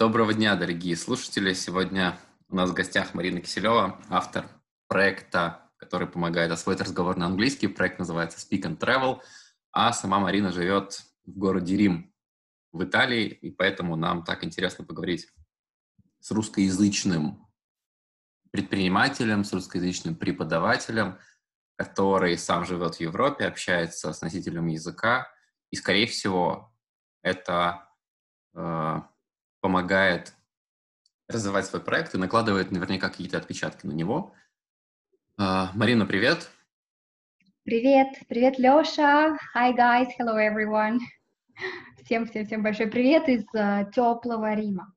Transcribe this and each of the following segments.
Доброго дня, дорогие слушатели. Сегодня у нас в гостях Марина Киселева, автор проекта, который помогает освоить разговор на английский. Проект называется Speak and Travel, а сама Марина живет в городе Рим в Италии, и поэтому нам так интересно поговорить с русскоязычным предпринимателем, с русскоязычным преподавателем, который сам живет в Европе, общается с носителем языка, и, скорее всего, это э, помогает развивать свой проект и накладывает наверняка какие-то отпечатки на него. Э, Марина, привет! Привет! Привет, Леша! Hi, guys! Hello, everyone! Всем-всем-всем большой привет из uh, теплого Рима.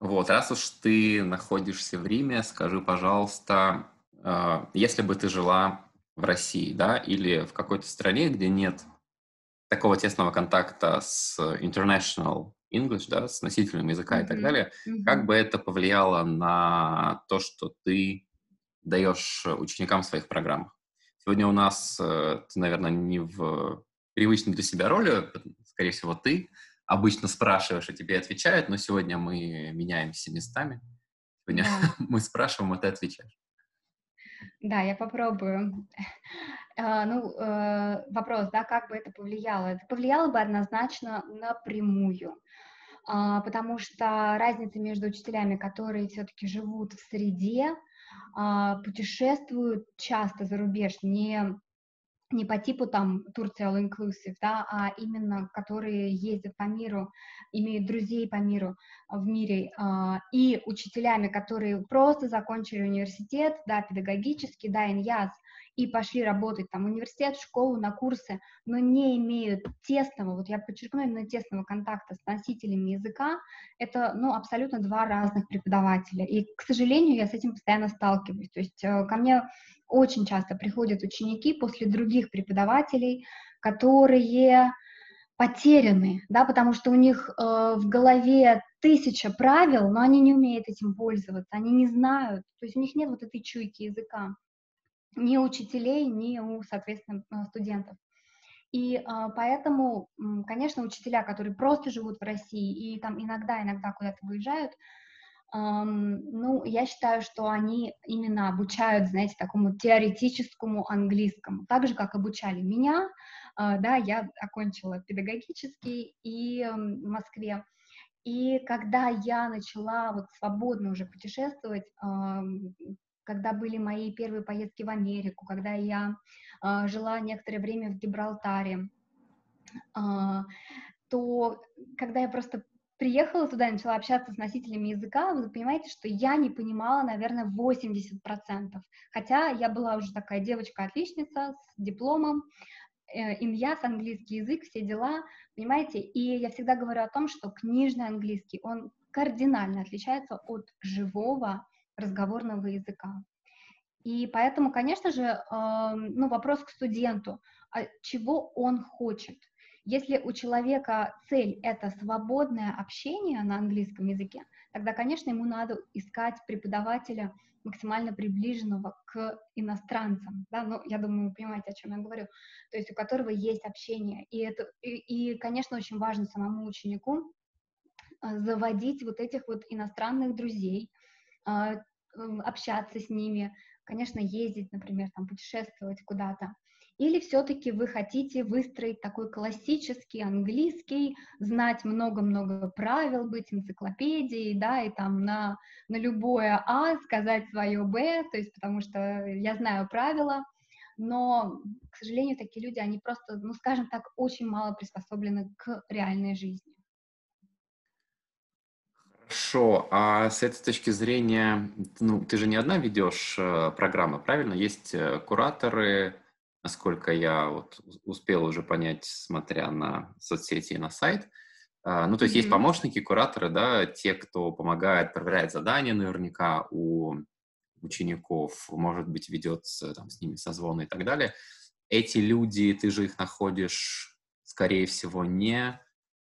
Вот, раз уж ты находишься в Риме, скажи, пожалуйста, э, если бы ты жила в России, да, или в какой-то стране, где нет такого тесного контакта с international English, да, с носителем языка mm-hmm. и так далее, mm-hmm. как бы это повлияло на то, что ты даешь ученикам в своих программах? Сегодня у нас, э, ты, наверное, не в привычной для себя роли, скорее всего, ты обычно спрашиваешь, и тебе отвечают, но сегодня мы меняемся местами. Сегодня да. мы спрашиваем, а ты отвечаешь. Да, я попробую. А, ну, э, вопрос, да, как бы это повлияло? Это повлияло бы однозначно напрямую, а, потому что разница между учителями, которые все-таки живут в среде, а, путешествуют часто за рубеж, не не по типу там Турция All Inclusive, да, а именно которые ездят по миру, имеют друзей по миру, в мире, и учителями, которые просто закончили университет, да, педагогический, да, иньяз, и пошли работать там университет, школу, на курсы, но не имеют тесного, вот я подчеркну, именно тесного контакта с носителями языка, это, ну, абсолютно два разных преподавателя. И, к сожалению, я с этим постоянно сталкиваюсь. То есть э, ко мне очень часто приходят ученики после других преподавателей, которые потеряны, да, потому что у них э, в голове тысяча правил, но они не умеют этим пользоваться, они не знают, то есть у них нет вот этой чуйки языка ни у учителей, ни у, соответственно, э, студентов. И а, поэтому, конечно, учителя, которые просто живут в России и там иногда-иногда куда-то выезжают, ну, я считаю, что они именно обучают, знаете, такому теоретическому английскому, так же, как обучали меня, uh, да, я окончила педагогический и в Москве, и когда я начала вот свободно уже путешествовать, когда были мои первые поездки в Америку, когда я э, жила некоторое время в Гибралтаре, э, то когда я просто приехала туда и начала общаться с носителями языка, вы понимаете, что я не понимала, наверное, 80%. Хотя я была уже такая девочка-отличница с дипломом, э, иньяс, английский язык, все дела, понимаете? И я всегда говорю о том, что книжный английский, он кардинально отличается от живого разговорного языка. И поэтому, конечно же, э, ну, вопрос к студенту, а чего он хочет? Если у человека цель — это свободное общение на английском языке, тогда, конечно, ему надо искать преподавателя максимально приближенного к иностранцам, да, ну, я думаю, вы понимаете, о чем я говорю, то есть у которого есть общение, и это, и, и конечно, очень важно самому ученику э, заводить вот этих вот иностранных друзей, общаться с ними, конечно, ездить, например, там, путешествовать куда-то. Или все-таки вы хотите выстроить такой классический английский, знать много-много правил, быть энциклопедией, да, и там на, на любое А сказать свое Б, то есть потому что я знаю правила, но, к сожалению, такие люди, они просто, ну, скажем так, очень мало приспособлены к реальной жизни. Хорошо, а с этой точки зрения, ну, ты же не одна ведешь э, программы, правильно? Есть э, кураторы, насколько я вот успел уже понять, смотря на соцсети и на сайт. А, ну, то есть mm-hmm. есть помощники, кураторы, да, те, кто помогает, проверяет задания наверняка у учеников, может быть, ведет там, с ними созвоны и так далее. Эти люди, ты же их находишь, скорее всего, не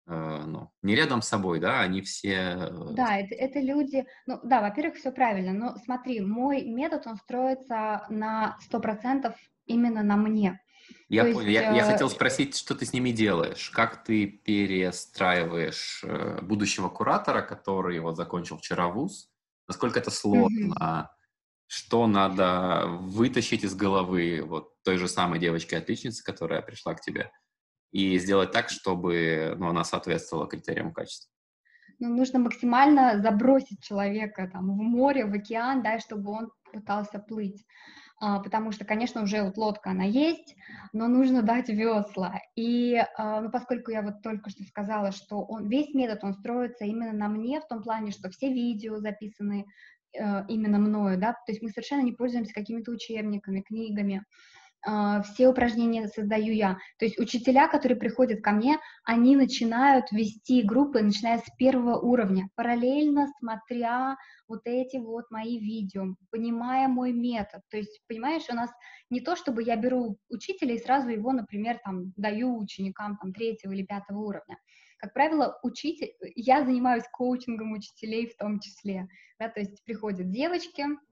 ну, не рядом с собой, да, они все... Э, да, это, это люди, ну да, во-первых, все правильно, но смотри, мой метод, он строится на 100% именно на мне. Я То понял. Есть, я, я э, хотел спросить, что ты с ними делаешь? Как ты перестраиваешь э, будущего куратора, который вот закончил вчера вуз? Насколько это сложно? Mm-hmm. Что надо вытащить из головы вот той же самой девочки-отличницы, которая пришла к тебе, и сделать так, чтобы ну, она соответствовала критериям качества? Ну, нужно максимально забросить человека там, в море, в океан, да, чтобы он пытался плыть. А, потому что, конечно, уже вот лодка, она есть, но нужно дать весла. И а, ну, поскольку я вот только что сказала, что он, весь метод, он строится именно на мне, в том плане, что все видео записаны э, именно мною, да, то есть мы совершенно не пользуемся какими-то учебниками, книгами, все упражнения создаю я. То есть учителя, которые приходят ко мне, они начинают вести группы, начиная с первого уровня, параллельно смотря вот эти вот мои видео, понимая мой метод. То есть, понимаешь, у нас не то, чтобы я беру учителя и сразу его, например, там, даю ученикам там, третьего или пятого уровня. Как правило, учитель, я занимаюсь коучингом учителей в том числе. Да, то есть приходят девочки, а,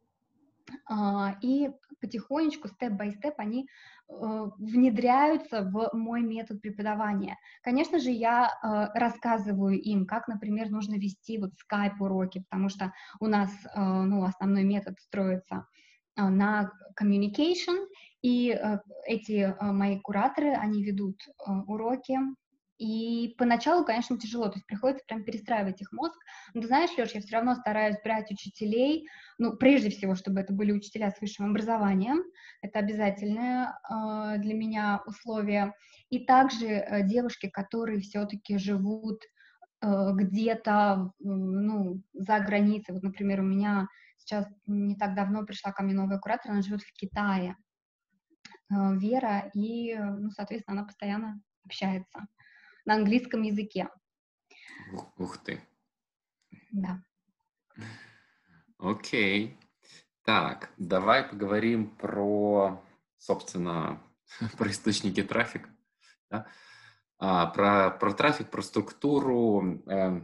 и потихонечку, степ-бай-степ, они э, внедряются в мой метод преподавания. Конечно же, я э, рассказываю им, как, например, нужно вести вот скайп-уроки, потому что у нас, э, ну, основной метод строится на communication, и эти мои кураторы, они ведут уроки и поначалу, конечно, тяжело, то есть приходится прям перестраивать их мозг. Но ты знаешь, Леш, я все равно стараюсь брать учителей, ну, прежде всего, чтобы это были учителя с высшим образованием, это обязательное э, для меня условие. И также э, девушки, которые все-таки живут э, где-то, э, ну, за границей. Вот, например, у меня сейчас не так давно пришла ко мне новая куратор, она живет в Китае, э, Вера, и, ну, соответственно, она постоянно общается на английском языке. Ух, ух ты. Да. Окей. Так, давай поговорим про, собственно, про источники трафика. Да? А, про, про трафик, про структуру. Э,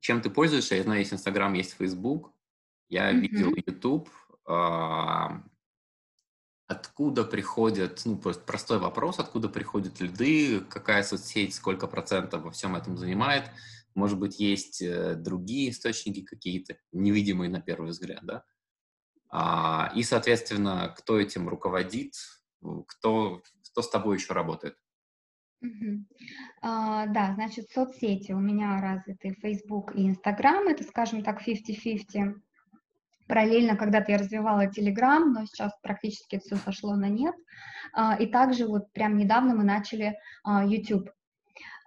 чем ты пользуешься? Я знаю, есть Инстаграм, есть Фейсбук. Я mm-hmm. видел YouTube. А, Откуда приходят, ну, просто простой вопрос, откуда приходят лиды, какая соцсеть, сколько процентов во всем этом занимает. Может быть, есть э, другие источники какие-то, невидимые на первый взгляд, да? А, и, соответственно, кто этим руководит, кто, кто с тобой еще работает? Uh-huh. А, да, значит, соцсети у меня развиты Facebook и Instagram, это, скажем так, 50-50. Параллельно когда-то я развивала Telegram, но сейчас практически все сошло на нет. А, и также вот прям недавно мы начали а, YouTube.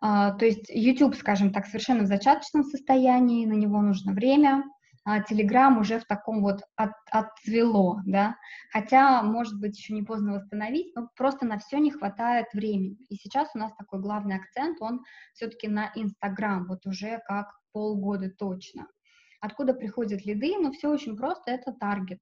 А, то есть YouTube, скажем так, совершенно в зачаточном состоянии, на него нужно время, а Telegram уже в таком вот от, отцвело, да, хотя, может быть, еще не поздно восстановить, но просто на все не хватает времени. И сейчас у нас такой главный акцент, он все-таки на Instagram, вот уже как полгода точно. Откуда приходят лиды? Ну, все очень просто, это таргет.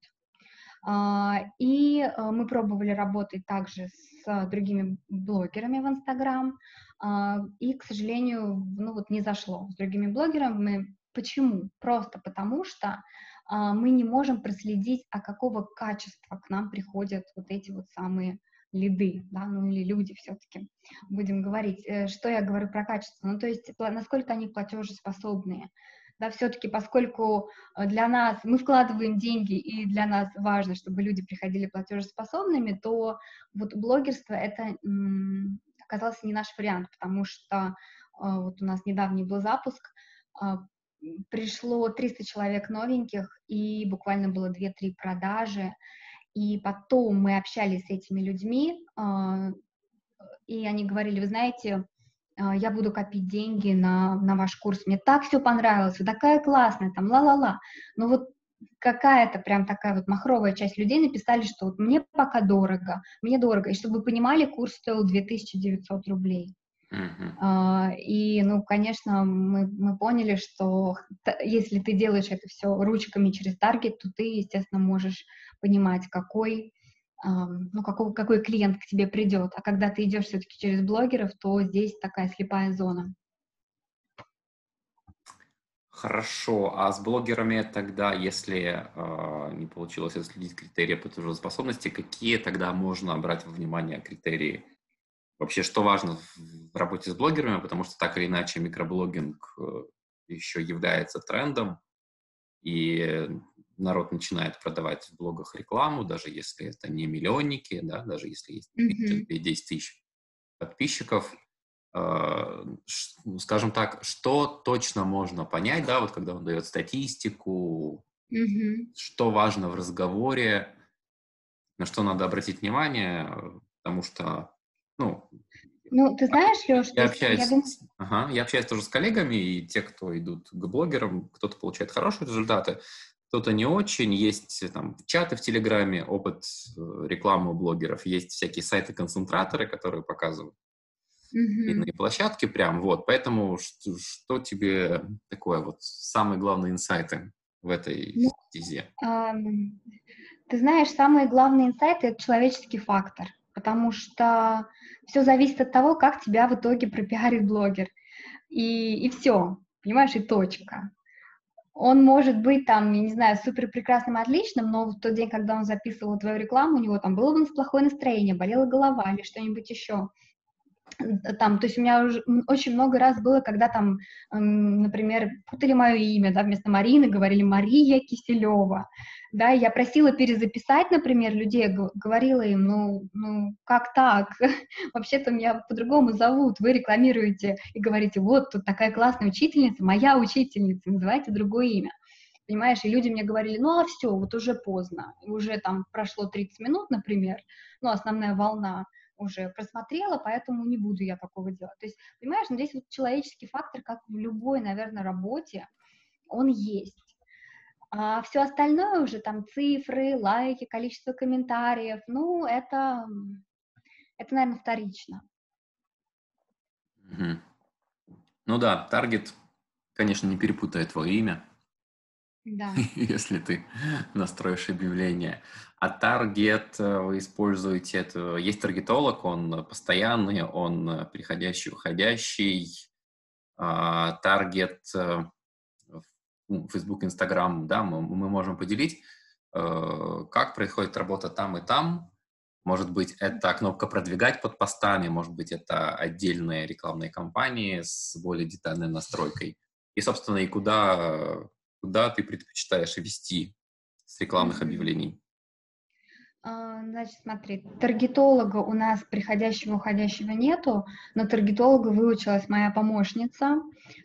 А, и э, мы пробовали работать также с другими блогерами в Инстаграм, а, и, к сожалению, ну вот не зашло с другими блогерами. Почему? Просто потому что а, мы не можем проследить, а какого качества к нам приходят вот эти вот самые лиды, да, ну или люди все-таки, будем говорить. Э, что я говорю про качество? Ну, то есть насколько они платежеспособные, да, все-таки поскольку э, для нас, мы вкладываем деньги, и для нас важно, чтобы люди приходили платежеспособными, то вот блогерство это оказался не наш вариант, потому что э, вот у нас недавний был запуск, э, пришло 300 человек новеньких, и буквально было 2-3 продажи, и потом мы общались с этими людьми, э, и они говорили, вы знаете, а, я буду копить деньги на, на ваш курс, мне так все понравилось, вы такая классная, там, ла-ла-ла. Но вот какая-то прям такая вот махровая часть людей написали, что вот мне пока дорого, мне дорого. И чтобы вы понимали, курс стоил 2900 рублей. Uh-huh. Uh, и, ну, конечно, мы, мы поняли, что если ты делаешь это все ручками через таргет, то ты, естественно, можешь понимать, какой ну, какой, какой клиент к тебе придет. А когда ты идешь все-таки через блогеров, то здесь такая слепая зона. Хорошо. А с блогерами тогда, если э, не получилось отследить критерии платежеспособности, какие тогда можно брать во внимание критерии? Вообще, что важно в работе с блогерами, потому что так или иначе микроблогинг э, еще является трендом, и народ начинает продавать в блогах рекламу, даже если это не миллионники, да, даже если есть mm-hmm. 10 тысяч подписчиков. Э, ну, скажем так, что точно можно понять, да, вот когда он дает статистику, mm-hmm. что важно в разговоре, на что надо обратить внимание, потому что, ну, ну, ты знаешь, Леш, я общаюсь, я, думаю... ага, я общаюсь тоже с коллегами, и те, кто идут к блогерам, кто-то получает хорошие результаты, кто-то не очень. Есть там чаты в Телеграме, опыт э, рекламы у блогеров, есть всякие сайты-концентраторы, которые показывают mm-hmm. иные площадки прям, вот. Поэтому что, что тебе такое вот самые главные инсайты в этой ну, стезе? Эм, ты знаешь, самые главные инсайты — это человеческий фактор, потому что все зависит от того, как тебя в итоге пропиарит блогер. И, и все, понимаешь, и точка. Он может быть там, я не знаю, супер прекрасным, отличным, но в тот день, когда он записывал твою рекламу, у него там было бы плохое настроение, болела голова или что-нибудь еще там, то есть у меня уже очень много раз было, когда там, например, путали мое имя, да, вместо Марины говорили Мария Киселева, да, я просила перезаписать, например, людей, говорила им, ну, ну как так, вообще-то меня по-другому зовут, вы рекламируете и говорите, вот, тут такая классная учительница, моя учительница, называйте другое имя, понимаешь, и люди мне говорили, ну, а все, вот уже поздно, уже там прошло 30 минут, например, ну, основная волна, уже просмотрела, поэтому не буду я такого делать. То есть, понимаешь, ну, здесь вот человеческий фактор, как в любой, наверное, работе, он есть. А все остальное уже, там, цифры, лайки, количество комментариев, ну, это, это наверное, вторично. Ну да, таргет, конечно, не перепутает твое имя, да. если ты настроишь объявление. А таргет э, вы используете, это, есть таргетолог, он постоянный, он приходящий, уходящий. А, таргет э, Facebook, Instagram, да, мы, мы можем поделить, э, как происходит работа там и там. Может быть, это кнопка «Продвигать» под постами, может быть, это отдельные рекламные кампании с более детальной настройкой. И, собственно, и куда куда ты предпочитаешь вести с рекламных объявлений? А, значит, смотри, таргетолога у нас приходящего, уходящего нету, но таргетолога выучилась моя помощница,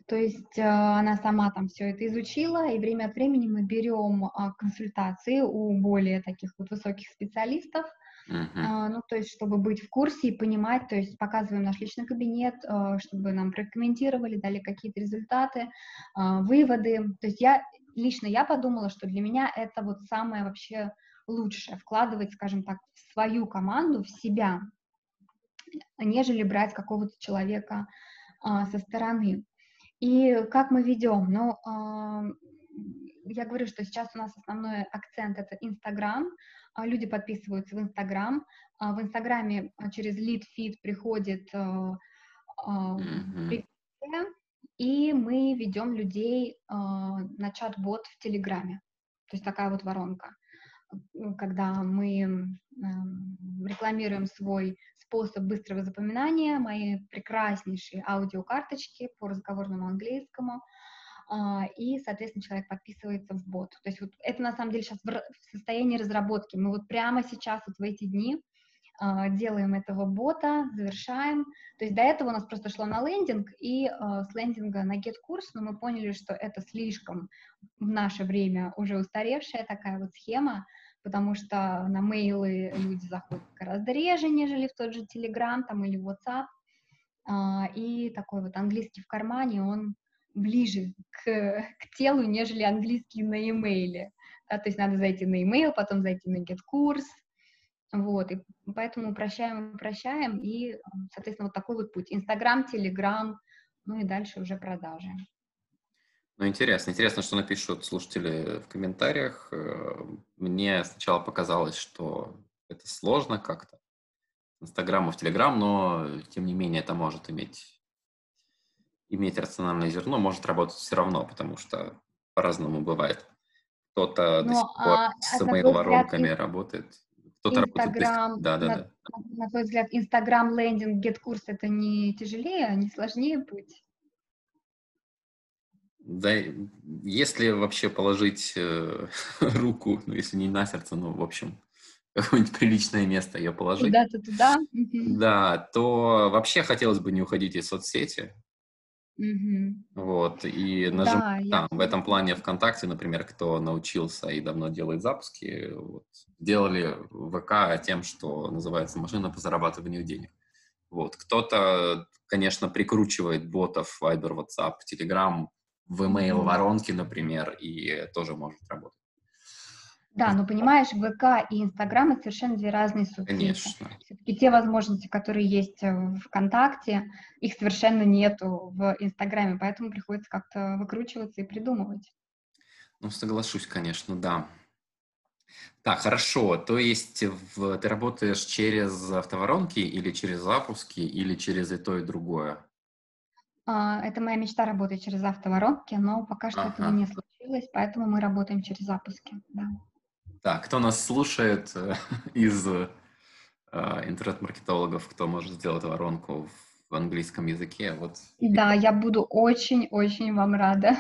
то есть а, она сама там все это изучила, и время от времени мы берем а, консультации у более таких вот высоких специалистов, Uh-huh. ну, то есть, чтобы быть в курсе и понимать, то есть, показываем наш личный кабинет, чтобы нам прокомментировали, дали какие-то результаты, выводы. То есть, я лично я подумала, что для меня это вот самое вообще лучшее, вкладывать, скажем так, в свою команду, в себя, нежели брать какого-то человека со стороны. И как мы ведем? Ну, я говорю, что сейчас у нас основной акцент это Инстаграм, а, люди подписываются в Инстаграм, а, в Инстаграме а, через лид фид приходит mm-hmm. и мы ведем людей на чат-бот в Телеграме. То есть такая вот воронка, когда мы рекламируем свой способ быстрого запоминания, мои прекраснейшие аудиокарточки по разговорному английскому – и, соответственно, человек подписывается в бот. То есть вот это на самом деле сейчас в состоянии разработки. Мы вот прямо сейчас, вот в эти дни, а, делаем этого бота, завершаем. То есть до этого у нас просто шло на лендинг, и uh, с лендинга на get-курс, но мы поняли, что это слишком в наше время уже устаревшая такая вот схема, потому что на мейлы люди заходят гораздо реже, нежели в тот же Telegram там, или WhatsApp, и такой вот английский в кармане, он ближе к, к телу, нежели английский на имейле. Да, то есть надо зайти на имейл, потом зайти на get-курс, вот, и поэтому упрощаем, упрощаем, и, соответственно, вот такой вот путь. Инстаграм, Телеграм, ну и дальше уже продажи. Ну, интересно. Интересно, что напишут слушатели в комментариях. Мне сначала показалось, что это сложно как-то. Инстаграм и в Телеграм, но, тем не менее, это может иметь иметь рациональное зерно может работать все равно, потому что по-разному бывает. Кто-то до Но, сих пор а, с а на твой взгляд, работает, кто-то работает. Инстаграм, Да, да, на да. на твой взгляд, Инстаграм, лендинг, гет-курс- это не тяжелее, а не сложнее путь? Да, если вообще положить э, руку, ну, если не на сердце, ну, в общем, какое-нибудь приличное место ее положить, Куда-то туда? Да, то вообще хотелось бы не уходить из соцсети, Мгм. вот, и нажимать Да, я там. В этом плане ВКонтакте, например, кто научился и давно делает запуски, вот, делали ВК тем, что называется машина по зарабатыванию денег. Вот. Кто-то, конечно, прикручивает ботов Viber, WhatsApp, Telegram в email Мгм. воронки, например, и тоже может работать. Да, но понимаешь, ВК и Инстаграм- это совершенно 2 разные соцсети. Конечно. Всё-таки те возможности, которые есть, э, в "ВКонтакте", их совершенно нету в Инстаграме, поэтому приходится как-то выкручиваться и придумывать. Ну, соглашусь, конечно, да. Так, хорошо. То есть в ты работаешь через автоворонки или через запуски, или через и то, и другое? А, это моя мечта- работать через автоворонки, но пока что этого Ага. не случилось, поэтому мы работаем через запуски, да. Так, кто нас слушает, э, из, э, интернет-маркетологов, кто может сделать воронку в английском языке, вот Да, я буду очень-очень вам рада.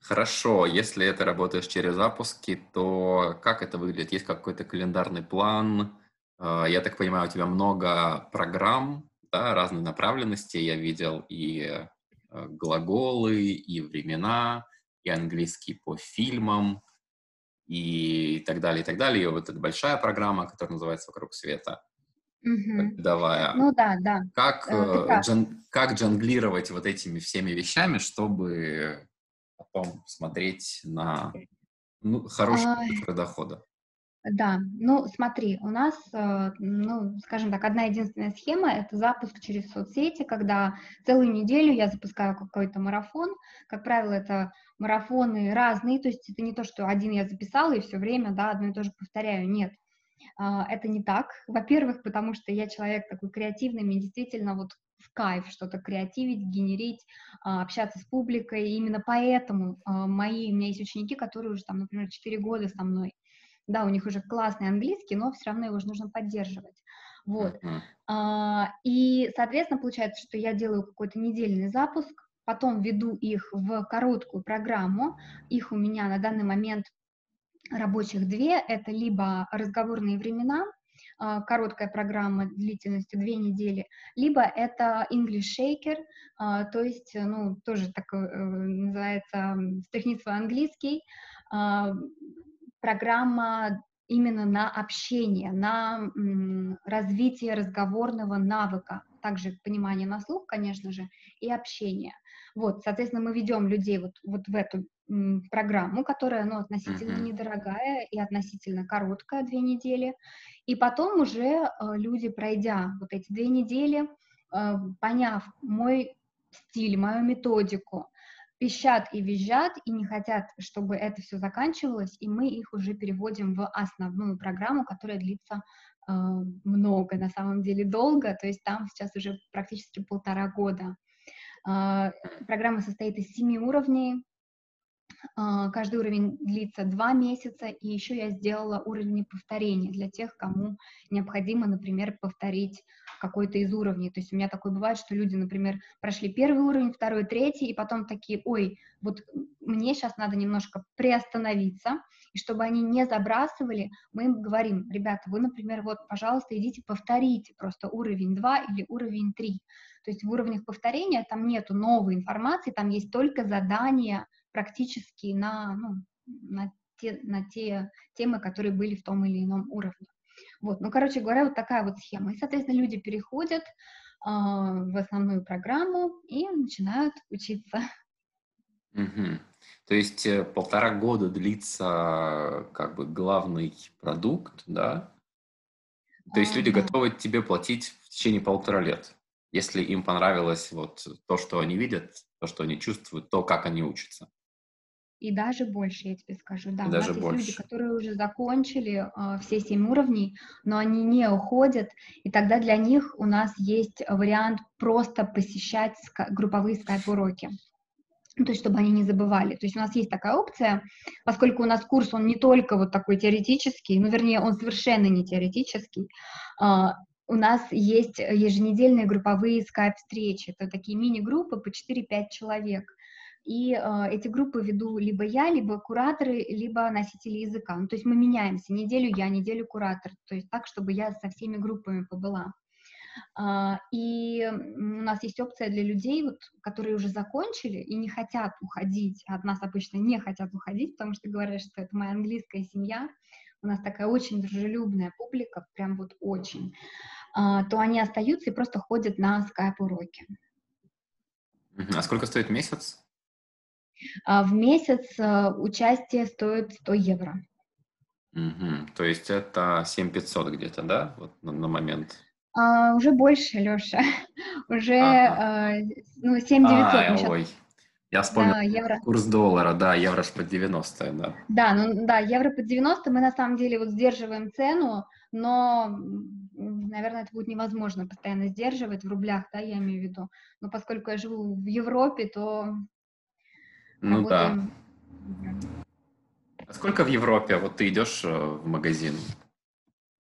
Хорошо, если это работаешь через запуски, то как это выглядит? Есть какой-то календарный план? А, я так понимаю, у тебя много программ, да, разной направленности. Я видел и э, глаголы, и времена, и английский по фильмам, и так далее, и так далее. И вот эта большая программа, которая называется «Вокруг света», Мгм. годовая. Ну да, да, Как, э, э, джон- как джонглировать вот этими всеми вещами, чтобы потом смотреть на ну, хорошие Ай. цифры дохода? Да, ну смотри, у нас, э, ну, скажем так, одна единственная схема- это запуск через соцсети, когда целую неделю я запускаю какой-то марафон. Как правило, это марафоны разные, то есть это не то, что один я записала и все время, да, одно и то же повторяю. Нет, а, это не так. Во-первых, потому что я человек такой креативный, мне действительно вот в кайф что-то креативить, генерить, а, общаться с публикой. И именно поэтому а, мои, у меня есть ученики, которые уже там, например, 4 года со мной. Да, у них уже классный английский, но все равно его же нужно поддерживать. Вот. И, соответственно, получается, что я делаю какой-то недельный запуск, потом веду их в короткую программу. Их у меня на данный момент рабочих две. Это либо разговорные времена, а, короткая программа длительностью две недели, либо это English Shaker, а, то есть, ну, тоже такой э, называется м, «Стряхни свой английский», а, программа именно на общение, на развитие разговорного навыка, также понимание на слух, конечно же, и общение. Вот, соответственно, мы ведем людей вот, вот в эту м, программу, которая, ну, относительно Мгм. недорогая и относительно короткая, две недели. И потом уже э, люди, пройдя вот эти две недели, э, поняв мой стиль, мою методику, пищат и визжат, и не хотят, чтобы это все заканчивалось, и мы их уже переводим в основную программу, которая длится э, много, на самом деле долго, то есть там сейчас уже практически полтора года. А, Программа состоит из семи уровней, Каждый уровень длится два месяца, и еще я сделала уровни повторения для тех, кому необходимо, например, повторить какой-то из уровней. То есть у меня такое бывает, что люди, например, прошли первый уровень, второй, третий, и потом такие, ой, вот мне сейчас надо немножко приостановиться, и чтобы они не забрасывали, мы им говорим, ребята, вы, например, вот, пожалуйста, идите повторите просто уровень 2 или уровень 3. То есть в уровнях повторения там нету новой информации, там есть только задания, практически на, ну, на, те, на те темы, которые были в том или ином уровне. Вот, ну, короче говоря, вот такая вот схема. И, соответственно, люди переходят э, в основную программу и начинают учиться. Мгм. То есть э, полтора года длится как бы главный продукт, да? То есть А, люди да. готовы тебе платить в течение полутора лет, если им понравилось вот то, что они видят, то, что они чувствуют, то, как они учатся. И даже больше, я тебе скажу, да. И у даже нас больше. есть люди, которые уже закончили э, все семь уровней, но они не уходят, и тогда для них у нас есть вариант просто посещать ска- групповые скайп-уроки. Ну, то есть, чтобы они не забывали. То есть у нас есть такая опция, поскольку у нас курс, он не только вот такой теоретический, ну, вернее, он совершенно не теоретический, э, у нас есть еженедельные групповые скайп-встречи, это такие мини-группы по 4-5 человек, и э, эти группы веду либо я, либо кураторы, либо носители языка. Ну, то есть мы меняемся, неделю я, неделю куратор, то есть так, чтобы я со всеми группами побыла. Uh, и у нас есть опция для людей, вот, которые уже закончили и не хотят уходить, от нас обычно не хотят уходить, потому что говорят, что это моя английская семья, у нас такая очень дружелюбная публика, прям вот очень, то они остаются и просто ходят на скайп-уроки. А сколько стоит месяц? А в месяц э, участие стоит 100 евро. Угу. То есть это 7500 где-то, да, вот на, на момент? А, уже больше, Леша. уже ага. э, ну, 7900. А, ой, я вспомнил да, евро. курс доллара, да, евро ж по 90, да. Да, ну да, евро по 90, мы на самом деле вот сдерживаем цену, но, наверное, это будет невозможно постоянно сдерживать в рублях, да, я имею в виду. Но поскольку я живу в Европе, то ну Работаем. да. А сколько в Европе, вот ты идешь э, в магазин,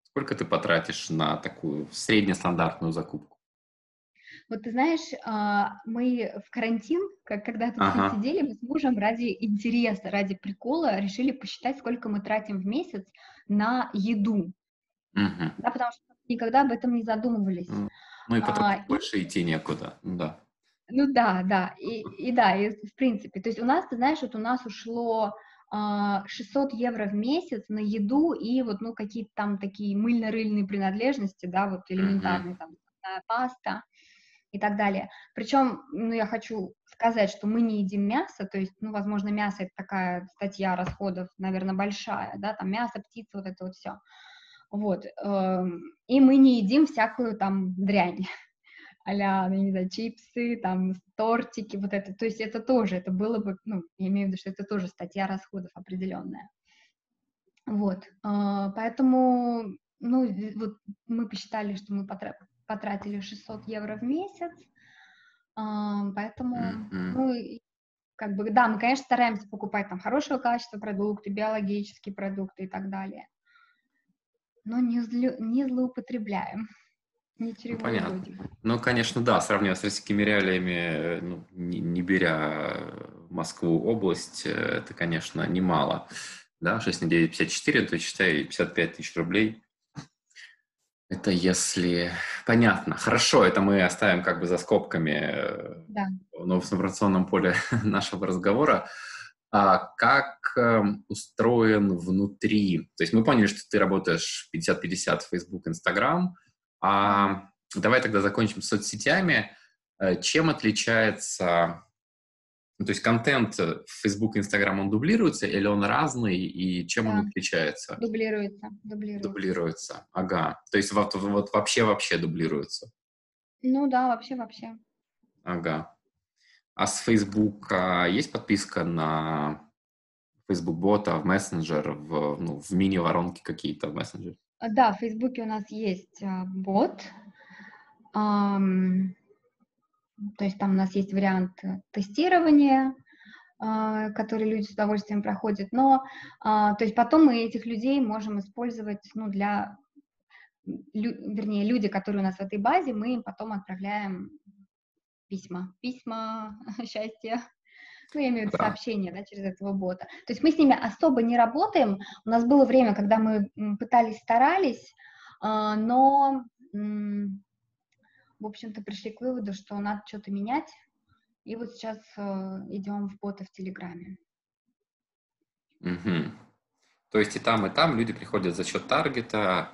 сколько ты потратишь на такую среднестандартную закупку? Вот ты знаешь, а, мы в карантин, как когда тут ага. сидели, мы с мужем ради интереса, ради прикола решили посчитать, сколько мы тратим в месяц на еду. Угу. Да, потому что никогда об этом не задумывались. Ну и потом а, больше и... идти некуда, да. Ну да, да, и, и да, и в принципе, то есть у нас, ты знаешь, вот у нас ушло 600 евро в месяц на еду и вот, ну, какие-то там такие мыльно-рыльные принадлежности, да, вот элементарные, там, паста и так далее. Причем, ну, я хочу сказать, что мы не едим мясо, то есть, ну, возможно, мясо — это такая статья расходов, наверное, большая, да, там мясо, птица, вот это вот все. Вот, эм, и мы не едим всякую там дрянь, а-ля, ну, не знаю, чипсы, там, тортики, вот это, то есть это тоже, это было бы, ну, я имею в виду, что это тоже статья расходов определенная. Вот, а, поэтому, ну, вот мы посчитали, что мы потратили 600 евро в месяц, а, поэтому, ну, как бы, да, мы, конечно, стараемся покупать там хорошего качества продукты, биологические продукты и так далее, но не, зло, не злоупотребляем. Ну, понятно. Ну, конечно, да, сравнивая с российскими реалиями, э, ну, не, не беря Москву область, э, это, конечно, немало. Да, 6 на 9, 54, то считай 55 тысяч рублей. Это если... Понятно. Хорошо, это мы оставим как бы за скобками э, да. в информационном поле нашего разговора. А как э, устроен внутри? То есть мы поняли, что ты работаешь 50-50 Facebook, Instagram, а, давай тогда закончим с соцсетями. Э, чем отличается, ну, то есть контент в Facebook, Instagram, он дублируется или он разный, и чем да. он отличается? Дублируется, дублируется. Дублируется, ага. То есть вот, вот вообще-вообще дублируется? Ну да, вообще-вообще. Ага. А с Facebook а, есть подписка на Facebook бота в мессенджер, в, ну, в мини-воронки какие-то в мессенджере? А, да, в Фейсбуке у нас есть а, бот, то есть там у нас есть вариант тестирования, uh, который люди с удовольствием проходят, но, то есть потом мы этих людей можем использовать, ну, для, вернее, люди, которые у нас в этой базе, мы им потом отправляем письма, письма счастья, ну, я имею в виду да. сообщения, да, через этого бота. То есть мы с ними особо не работаем. У нас было время, когда мы пытались, старались, а, но, в общем-то, пришли к выводу, что надо что-то менять, и вот сейчас э, идем в бота в Телеграме. Угу. То есть и там, и там люди приходят за счет таргета.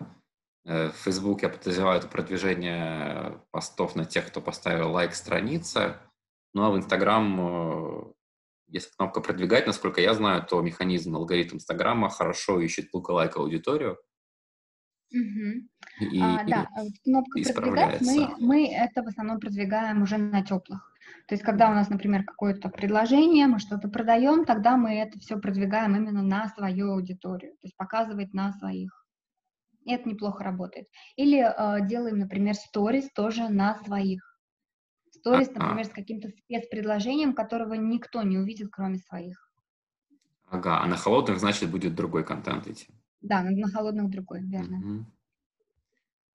Э, в Facebook я подозреваю это продвижение постов на тех, кто поставил лайк странице. Ну а в э, если кнопка продвигать, насколько я знаю, то механизм, алгоритм Инстаграма хорошо ищет лука-лайк аудиторию. Угу. И, а, да, кнопка продвигать, мы, мы это в основном продвигаем уже на теплых. То есть, когда у нас, например, какое-то предложение, мы что-то продаем, тогда мы это все продвигаем именно на свою аудиторию, то есть показывать на своих. И это неплохо работает. Или э, делаем, например, сторис тоже на своих. Сторис, например, с каким-то спецпредложением, которого никто не увидит, кроме своих. Ага, а на холодных, значит, будет другой контент идти. Да, на, холодных другой, верно. Mm-hmm.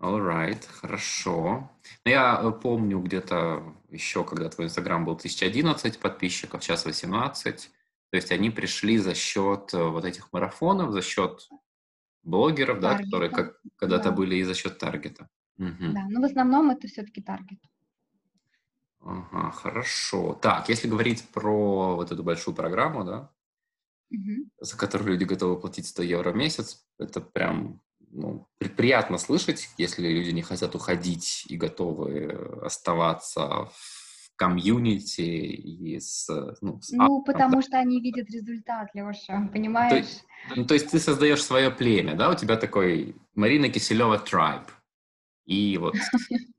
Alright, хорошо. Ну, я э, помню где-то еще, когда твой Инстаграм был 1011 подписчиков, сейчас 18. То есть они пришли за счет э, вот этих марафонов, за счет блогеров, таргета. да, которые как, когда-то да. были и за счет таргета. Угу. Да, но в основном это все-таки таргет. Ага, хорошо. Так, если говорить про вот эту большую программу, да, угу. за которую люди готовы платить 100 евро в месяц, это прям ну, приятно слышать, если люди не хотят уходить и готовы оставаться в комьюнити и с... Ну, с ну потому что они видят результат, Леша, понимаешь? То, ну, то есть ты создаешь свое племя, да? У тебя такой Марина Киселева трайб. И вот...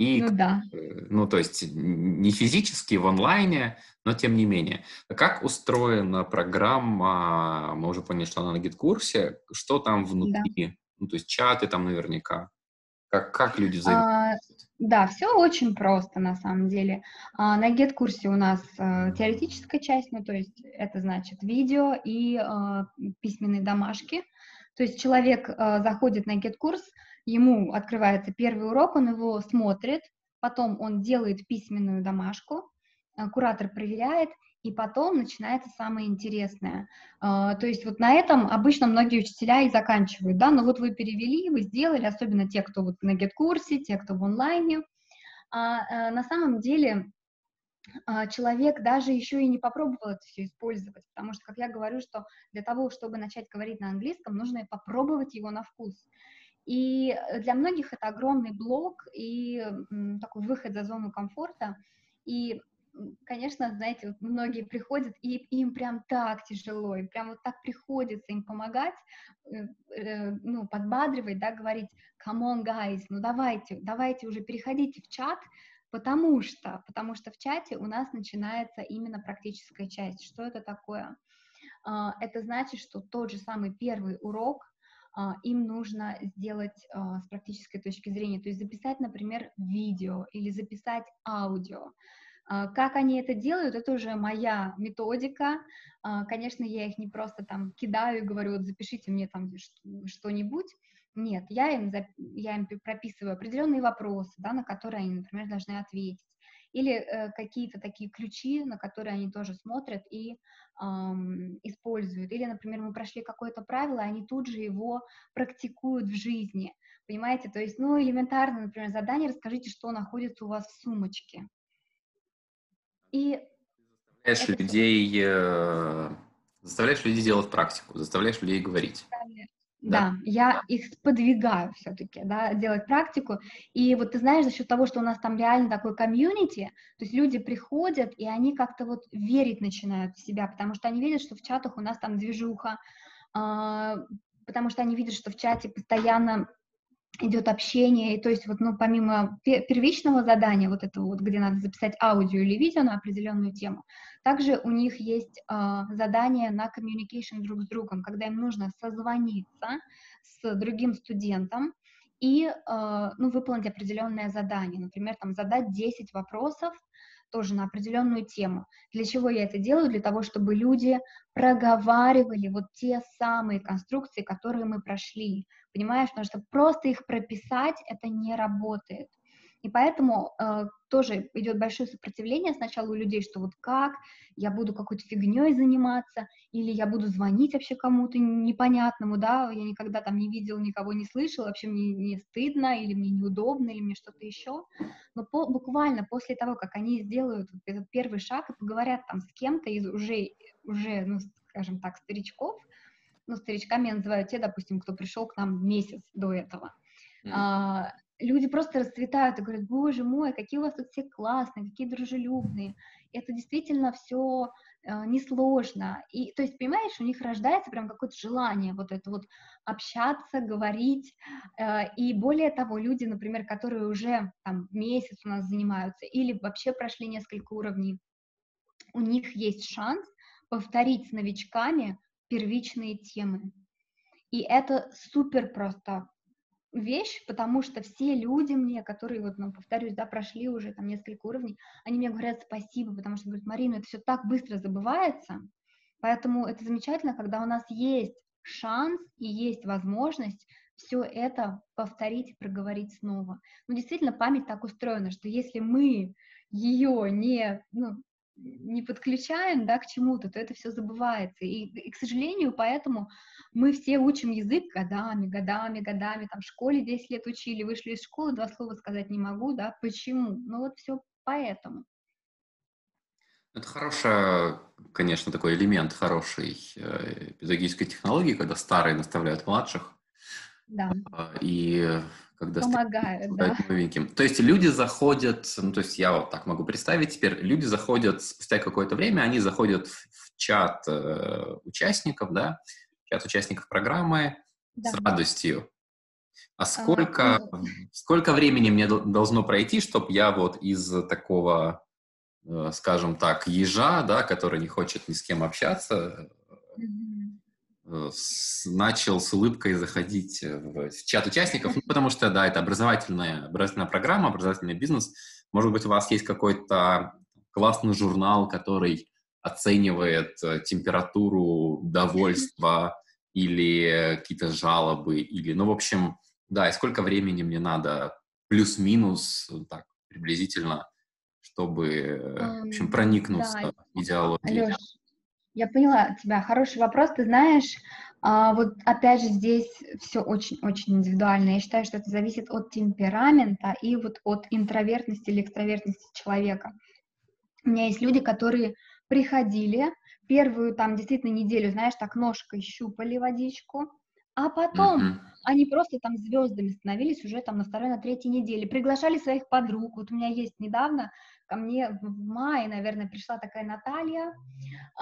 И, ну, да. Ну, то есть не физически в онлайне, но тем не менее. Как устроена программа? Мы уже поняли, что она на гид-курсе. Что там внутри? Да. Ну, то есть чаты там наверняка. Как, как люди взаимодействуют? А, да, все очень просто на самом деле. А, на GET-курсе у нас а, теоретическая часть, ну то есть это значит видео и а, письменные домашки. То есть человек а, заходит на GET-курс, ему открывается первый урок, он его смотрит, потом он делает письменную домашку, а, куратор проверяет, и потом начинается самое интересное. А, то есть вот на этом обычно многие учителя и заканчивают, да, но вот вы перевели, вы сделали, особенно те, кто вот на гет-курсе, те, кто в онлайне. А, а на самом деле человек даже еще и не попробовал это все использовать, потому что, как я говорю, что для того, чтобы начать говорить на английском, нужно попробовать его на вкус. И для многих это огромный блок и такой выход за зону комфорта. И конечно, знаете, вот многие приходят, и им прям так тяжело, и прям вот так приходится им помогать, э, э, ну, подбадривать, да, говорить, come on, guys, ну давайте, давайте уже переходите в чат, потому что, потому что в чате у нас начинается именно практическая часть. Что это такое? А, это значит, что тот же самый первый урок им нужно сделать а, с практической точки зрения, то есть записать, например, видео или записать аудио. А, как они это делают, это уже моя методика. А, конечно, я их не просто там кидаю и говорю, вот запишите мне там что-нибудь. Нет, я им, я им прописываю определенные вопросы, да, на которые они, например, должны ответить. Или э, какие-то такие ключи, на которые они тоже смотрят и эм, используют. Или, например, мы прошли какое-то правило, и они тут же его практикуют в жизни. Понимаете? То есть, ну, элементарно, например, задание «Расскажите, что находится у вас в сумочке». И заставляешь людей, э, заставляешь людей делать практику, заставляешь людей говорить. Да, да, я их сподвигаю все-таки, да, делать практику. И вот ты знаешь, за счет того, что у нас там реально такой комьюнити, то есть люди приходят, и они как-то вот верить начинают в себя, потому что они видят, что в чатах у нас там движуха, э, потому что они видят, что в чате постоянно идет общение, и то есть вот, ну, помимо первичного задания, вот этого вот, где надо записать аудио или видео на определенную тему, также у них есть э, задание на communication друг с другом, когда им нужно созвониться с другим студентом и, э, ну, выполнить определенное задание, например, там, задать 10 вопросов тоже на определенную тему. Для чего я это делаю? Для того, чтобы люди проговаривали вот те самые конструкции, которые мы прошли. Понимаешь? Потому что просто их прописать это не работает. И поэтому э, тоже идет большое сопротивление сначала у людей, что вот как, я буду какой-то фигней заниматься, или я буду звонить вообще кому-то непонятному, да, я никогда там не видел, никого не слышал, вообще мне не стыдно, или мне неудобно, или мне что-то еще. Но по, буквально после того, как они сделают вот этот первый шаг и поговорят там с кем-то из уже, уже, ну, скажем так, старичков, ну, старичками я называю те, допустим, кто пришел к нам месяц до этого, mm. а, люди просто расцветают и говорят, боже мой, какие у вас тут все классные, какие дружелюбные. Это действительно все э, несложно. И, то есть, понимаешь, у них рождается прям какое-то желание вот это вот общаться, говорить. Э, и более того, люди, например, которые уже там месяц у нас занимаются или вообще прошли несколько уровней, у них есть шанс повторить с новичками первичные темы. И это супер просто вещь, потому что все люди мне, которые, вот, ну, повторюсь, да, прошли уже там несколько уровней, они мне говорят спасибо, потому что говорят, Марина, это все так быстро забывается, поэтому это замечательно, когда у нас есть шанс и есть возможность все это повторить и проговорить снова. Ну, действительно, память так устроена, что если мы ее не, ну, не подключаем да, к чему-то, то это все забывается. И, и, к сожалению, поэтому мы все учим язык годами, годами, годами. Там в школе 10 лет учили, вышли из школы, два слова сказать не могу, да, почему? Ну вот все поэтому. Это хороший, конечно, такой элемент хорошей э, педагогической технологии, когда старые наставляют младших. Да. Э, и когда Помогают, да. новеньким. То есть люди заходят, ну, то есть я вот так могу представить теперь, люди заходят спустя какое-то время, они заходят в, чат э, участников, да, чат участников программы да. с радостью. А сколько, а, сколько времени мне должно пройти, чтобы я вот из такого, э, скажем так, ежа, да, который не хочет ни с кем общаться, mm-hmm начал с улыбкой заходить в чат участников, ну, потому что, да, это образовательная, образовательная программа, образовательный бизнес. Может быть, у вас есть какой-то классный журнал, который оценивает э, температуру довольства или какие-то жалобы, или, ну, в общем, да, и сколько времени мне надо, плюс-минус, так, приблизительно, чтобы, в общем, проникнуться да, идеологией. Алеш, я поняла тебя. Хороший вопрос. Ты знаешь, а, вот опять же здесь все очень-очень индивидуально. Я считаю, что это зависит от темперамента и вот от интровертности или экстравертности человека. У меня есть люди, которые приходили, первую там действительно неделю, знаешь, так ножкой щупали водичку, а потом mm-hmm. они просто там звездами становились уже там на второй, на третьей неделе, приглашали своих подруг. Вот у меня есть недавно ко мне в мае, наверное, пришла такая Наталья,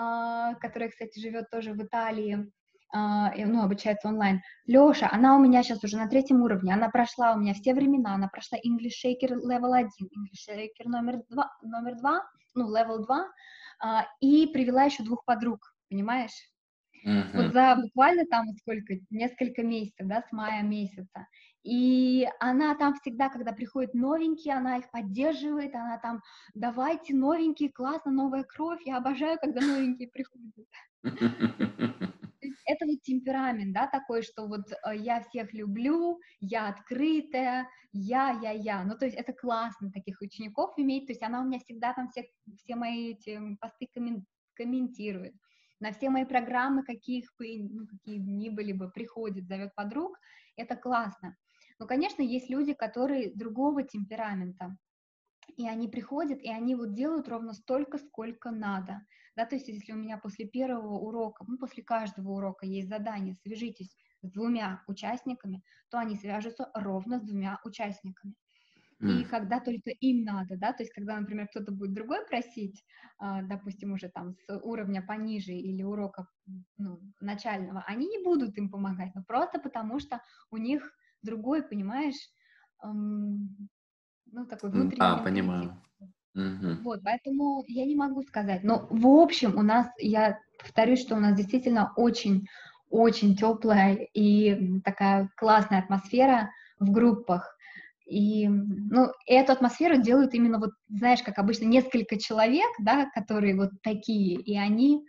э, которая, кстати, живет тоже в Италии, э, ну, обучается онлайн. Леша, она у меня сейчас уже на третьем уровне, она прошла у меня все времена, она прошла English Shaker Level 1, English Shaker номер 2, номер 2 ну, Level 2, э, и привела еще двух подруг, понимаешь? Uh-huh. Вот за буквально там сколько, несколько месяцев, да, с мая месяца. И она там всегда, когда приходят новенькие, она их поддерживает, она там, давайте новенькие, классно, новая кровь, я обожаю, когда новенькие приходят. Это вот темперамент, да, такой, что вот э, я всех люблю, я открытая, я, я, я. Ну, то есть это классно таких учеников иметь, то есть она у меня всегда там все, все мои эти посты комментирует на все мои программы, каких бы, ну, какие ни были бы, приходит, зовет подруг, это классно. Но, конечно, есть люди, которые другого темперамента, и они приходят, и они вот делают ровно столько, сколько надо. Да, то есть если у меня после первого урока, ну, после каждого урока есть задание, свяжитесь с двумя участниками, то они свяжутся ровно с двумя участниками. И когда только им надо, да, то есть когда, например, кто-то будет другой просить, а, допустим, уже там с уровня пониже или урока ну, начального, они не будут им помогать, но просто потому что у них другой, понимаешь, эм, ну, такой внутренний... А, понимаю. Угу. Вот, поэтому я не могу сказать. Но в общем у нас, я повторюсь, что у нас действительно очень, очень теплая и такая классная атмосфера в группах. И, ну, эту атмосферу делают именно вот, знаешь, как обычно, несколько человек, да, которые вот такие, и они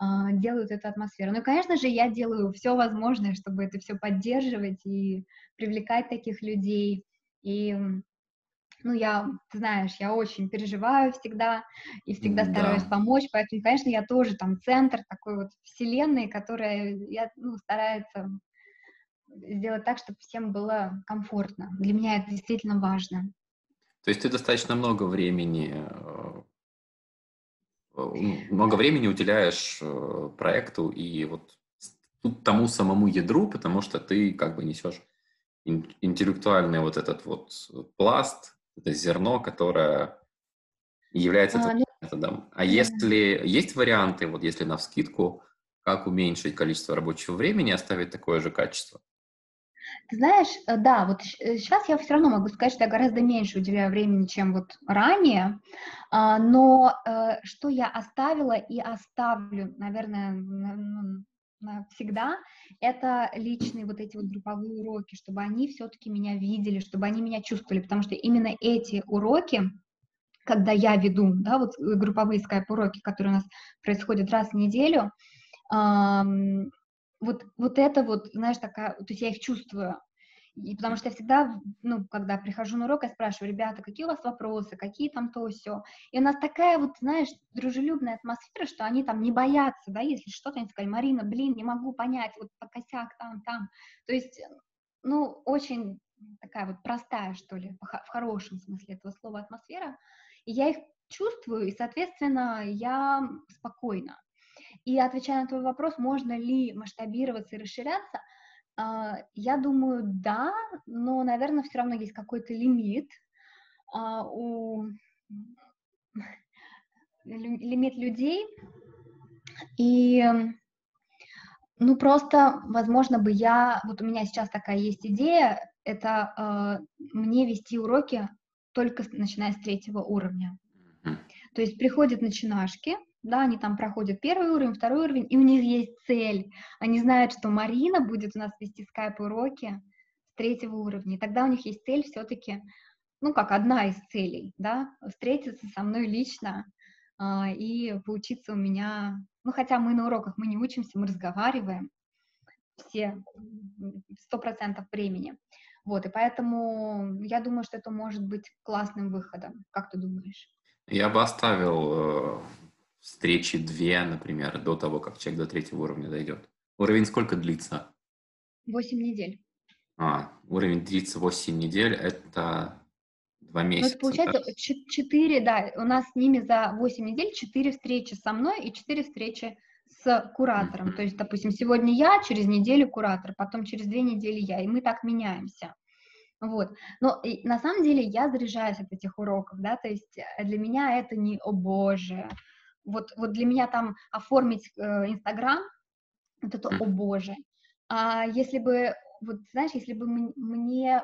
э, делают эту атмосферу. Ну, конечно же, я делаю все возможное, чтобы это все поддерживать и привлекать таких людей. И, ну, я, ты знаешь, я очень переживаю всегда и всегда да. стараюсь помочь, поэтому, конечно, я тоже там центр такой вот вселенной, которая, я, ну, старается сделать так, чтобы всем было комфортно. Для меня это действительно важно. То есть ты достаточно много времени э, ну, много времени уделяешь э, проекту и вот тому самому ядру, потому что ты как бы несешь интеллектуальный вот этот вот пласт, это зерно, которое является а, ну, методом. А если есть варианты, вот если на вскидку, как уменьшить количество рабочего времени и оставить такое же качество? Ты знаешь, э, да, вот сейчас э, я все равно могу сказать, что я гораздо меньше уделяю времени, чем вот ранее, а, но э, что я оставила и оставлю, наверное, всегда, это личные вот эти вот групповые уроки, чтобы они все-таки меня видели, чтобы они меня чувствовали, потому что именно эти уроки, когда я веду, да, вот групповые скайп-уроки, которые у нас происходят раз в неделю, вот, вот это вот, знаешь, такая, то есть я их чувствую. И потому что я всегда, ну, когда прихожу на урок, я спрашиваю, ребята, какие у вас вопросы, какие там то все. И у нас такая вот, знаешь, дружелюбная атмосфера, что они там не боятся, да, если что-то, они сказали, Марина, блин, не могу понять, вот косяк там, там. То есть, ну, очень такая вот простая, что ли, в хорошем смысле этого слова атмосфера. И я их чувствую, и, соответственно, я спокойна. И отвечая на твой вопрос, можно ли масштабироваться и расширяться, а, я думаю, да, но, наверное, все равно есть какой-то лимит а, у лимит людей, и ну просто, возможно, бы я, вот у меня сейчас такая есть идея, это э, мне вести уроки только начиная с третьего уровня. То есть приходят начинашки, да, они там проходят первый уровень, второй уровень, и у них есть цель. Они знают, что Марина будет у нас вести скайп-уроки с третьего уровня, и тогда у них есть цель все-таки, ну, как одна из целей, да, встретиться со мной лично а, и поучиться у меня, ну, хотя мы на уроках, мы не учимся, мы разговариваем все сто процентов времени, вот, и поэтому я думаю, что это может быть классным выходом, как ты думаешь? Я бы оставил э, встречи две, например, до того, как человек до третьего уровня дойдет. Уровень сколько длится? Восемь недель. А, уровень длится восемь недель, это два месяца. Ну, это получается четыре, да, у нас с ними за восемь недель четыре встречи со мной и четыре встречи с куратором. Mm-hmm. То есть, допустим, сегодня я, через неделю куратор, потом через две недели я, и мы так меняемся. Вот. Но и, на самом деле я заряжаюсь от этих уроков, да, то есть э, для меня это не, о боже, вот, вот для меня там оформить э, Инстаграм, э, вот это, о боже. А если бы, вот знаешь, если бы мне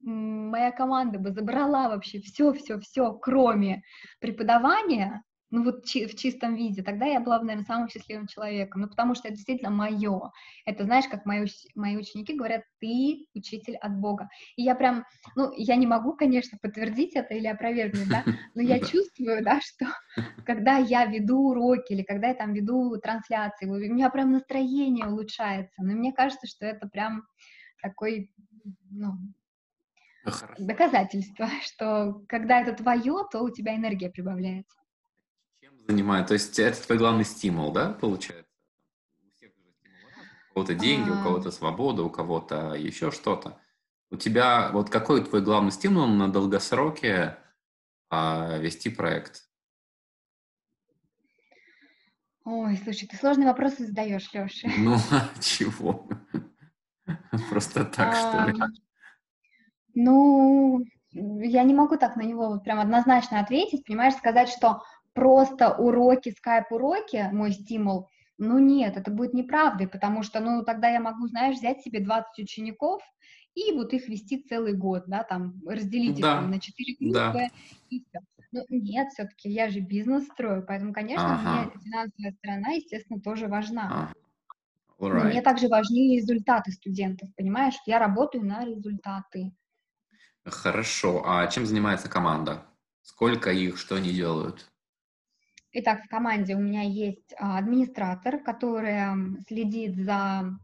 моя команда бы забрала вообще все, все, все, кроме преподавания, ну вот чи в чистом виде, тогда я была бы, наверное, самым счастливым человеком, ну потому что это действительно мое. Это, знаешь, как мои, мои ученики говорят, ты учитель от Бога. И я прям, ну, я не могу, конечно, подтвердить это или опровергнуть, да, но я чувствую, да, что когда я веду уроки или когда я там веду трансляции, у меня прям настроение улучшается, но мне кажется, что это прям такой, ну, доказательство, что когда это твое, то у тебя энергия прибавляется занимает. То есть это твой главный стимул, да, получается? У кого-то деньги, у кого-то свобода, у кого-то еще что-то. У тебя, вот какой твой главный стимул на долгосроке а, вести проект? Ой, слушай, ты сложные вопросы задаешь, Леша. Ну, а чего? Просто так, что ли? Ну, я не могу так на него вот прям однозначно ответить, понимаешь, сказать, что просто уроки, скайп-уроки, мой стимул, ну нет, это будет неправдой, потому что, ну, тогда я могу, знаешь, взять себе 20 учеников и вот их вести целый год, да, там, разделить да. их там, на 4 группы да. и все. Ну, нет, все-таки я же бизнес строю, поэтому, конечно, ага. мне финансовая сторона, естественно, тоже важна. Ага. Мне также важны результаты студентов, понимаешь? Я работаю на результаты. Хорошо. А чем занимается команда? Сколько их, что они делают? Итак, в команде у меня есть а, администратор, который следит за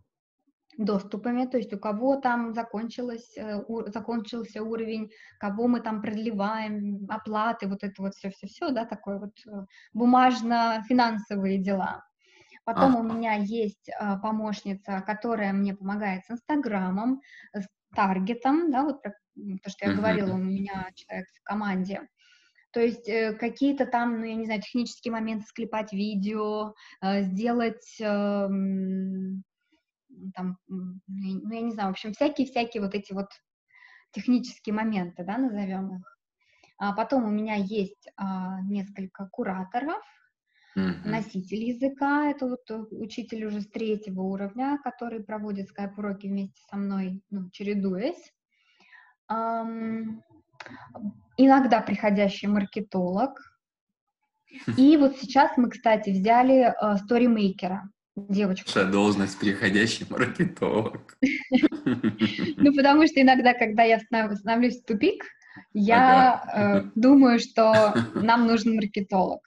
доступами, то есть у кого там закончилось, э, закончился уровень, кого мы там продлеваем, оплаты, вот это вот все-все-все, да, такое вот э, бумажно-финансовые дела. Потом а. у меня есть а, помощница, которая мне помогает с Инстаграмом, с таргетом, да, вот про то, что я говорила, у меня человек в команде. То есть э, какие-то там, ну, я не знаю, технические моменты, склепать видео, э, сделать, э, там, ну, я не знаю, в общем, всякие-всякие вот эти вот технические моменты, да, назовем их. А потом у меня есть а, несколько кураторов, mm-hmm. носитель языка, это вот учитель уже с третьего уровня, который проводит скайп-уроки вместе со мной, ну, чередуясь. Um, иногда приходящий маркетолог. И вот сейчас мы, кстати, взяли uh, сторимейкера, девочку. Ваша должность приходящий маркетолог. Ну, потому что иногда, когда я становлюсь в тупик, я э, думаю, что нам нужен маркетолог.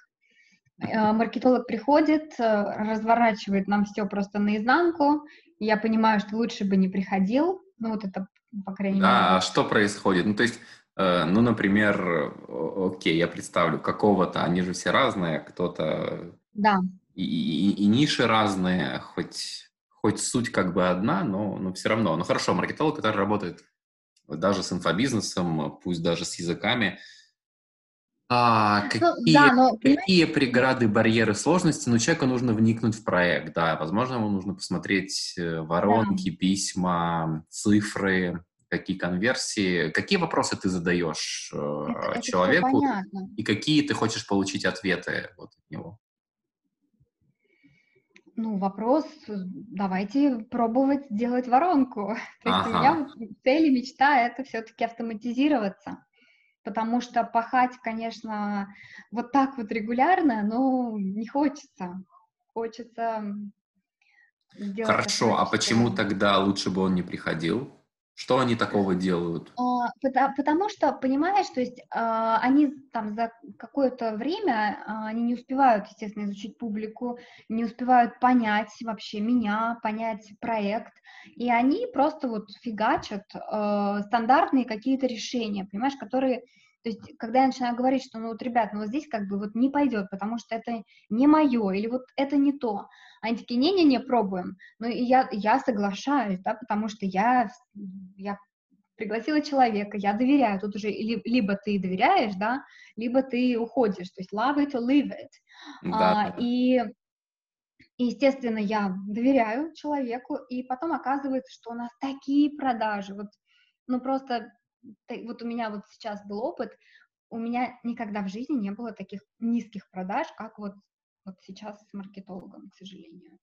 Э, маркетолог приходит, э, разворачивает нам все просто наизнанку. Я понимаю, что лучше бы не приходил. Ну, вот это, по крайней да, мере. А что происходит? Ну, то есть, э, ну, например, окей, я представлю, какого-то, они же все разные, кто-то... Да. И, и, и ниши разные, хоть, хоть суть как бы одна, но, но все равно. Ну, хорошо, маркетолог, который работает даже с инфобизнесом, пусть даже с языками, а, какие, ну, да, но, какие преграды, барьеры, сложности? Ну, человеку нужно вникнуть в проект, да. Возможно, ему нужно посмотреть э, воронки, да. письма, цифры, какие конверсии. Какие вопросы ты задаешь э, это, человеку? Это и какие ты хочешь получить ответы вот от него? Ну, вопрос, давайте пробовать сделать воронку. То есть ага. у меня цель и мечта — это все-таки автоматизироваться потому что пахать, конечно, вот так вот регулярно, ну, не хочется. Хочется сделать... Хорошо, а почему тогда лучше бы он не приходил? Что они такого делают? А, потому, потому что, понимаешь, то есть а, они там за какое-то время, а, они не успевают, естественно, изучить публику, не успевают понять вообще меня, понять проект, и они просто вот фигачат стандартные какие-то решения, понимаешь, которые то есть, когда я начинаю говорить, что, ну вот, ребят, ну вот здесь как бы вот не пойдет, потому что это не мое, или вот это не то, они такие, не-не-не, пробуем. Ну и я, я соглашаюсь, да, потому что я, я пригласила человека, я доверяю, тут уже либо ты доверяешь, да, либо ты уходишь, то есть love it or leave it. Да. А, и естественно, я доверяю человеку, и потом оказывается, что у нас такие продажи, вот, ну просто вот у меня вот сейчас был опыт, у меня никогда в жизни не было таких низких продаж, как вот, вот сейчас с маркетологом, к сожалению.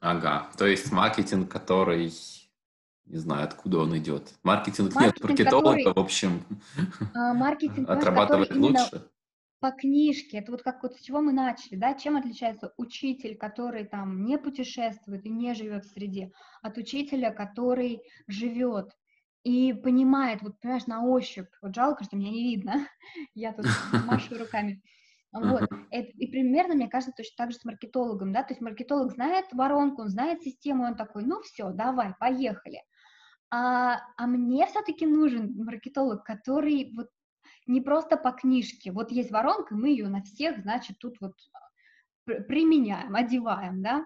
Ага, то есть маркетинг, который, не знаю, откуда он идет. Маркетинг, маркетинг нет маркетолога, который, в общем, а, маркетинг, отрабатывает лучше. По книжке, это вот как вот с чего мы начали, да, чем отличается учитель, который там не путешествует и не живет в среде, от учителя, который живет и понимает, вот, понимаешь, на ощупь, вот жалко, что меня не видно, я тут машу руками, вот, это, и примерно, мне кажется, точно так же с маркетологом, да, то есть маркетолог знает воронку, он знает систему, он такой, ну все, давай, поехали, а, а мне все-таки нужен маркетолог, который вот не просто по книжке, вот есть воронка, мы ее на всех, значит, тут вот применяем, одеваем, да,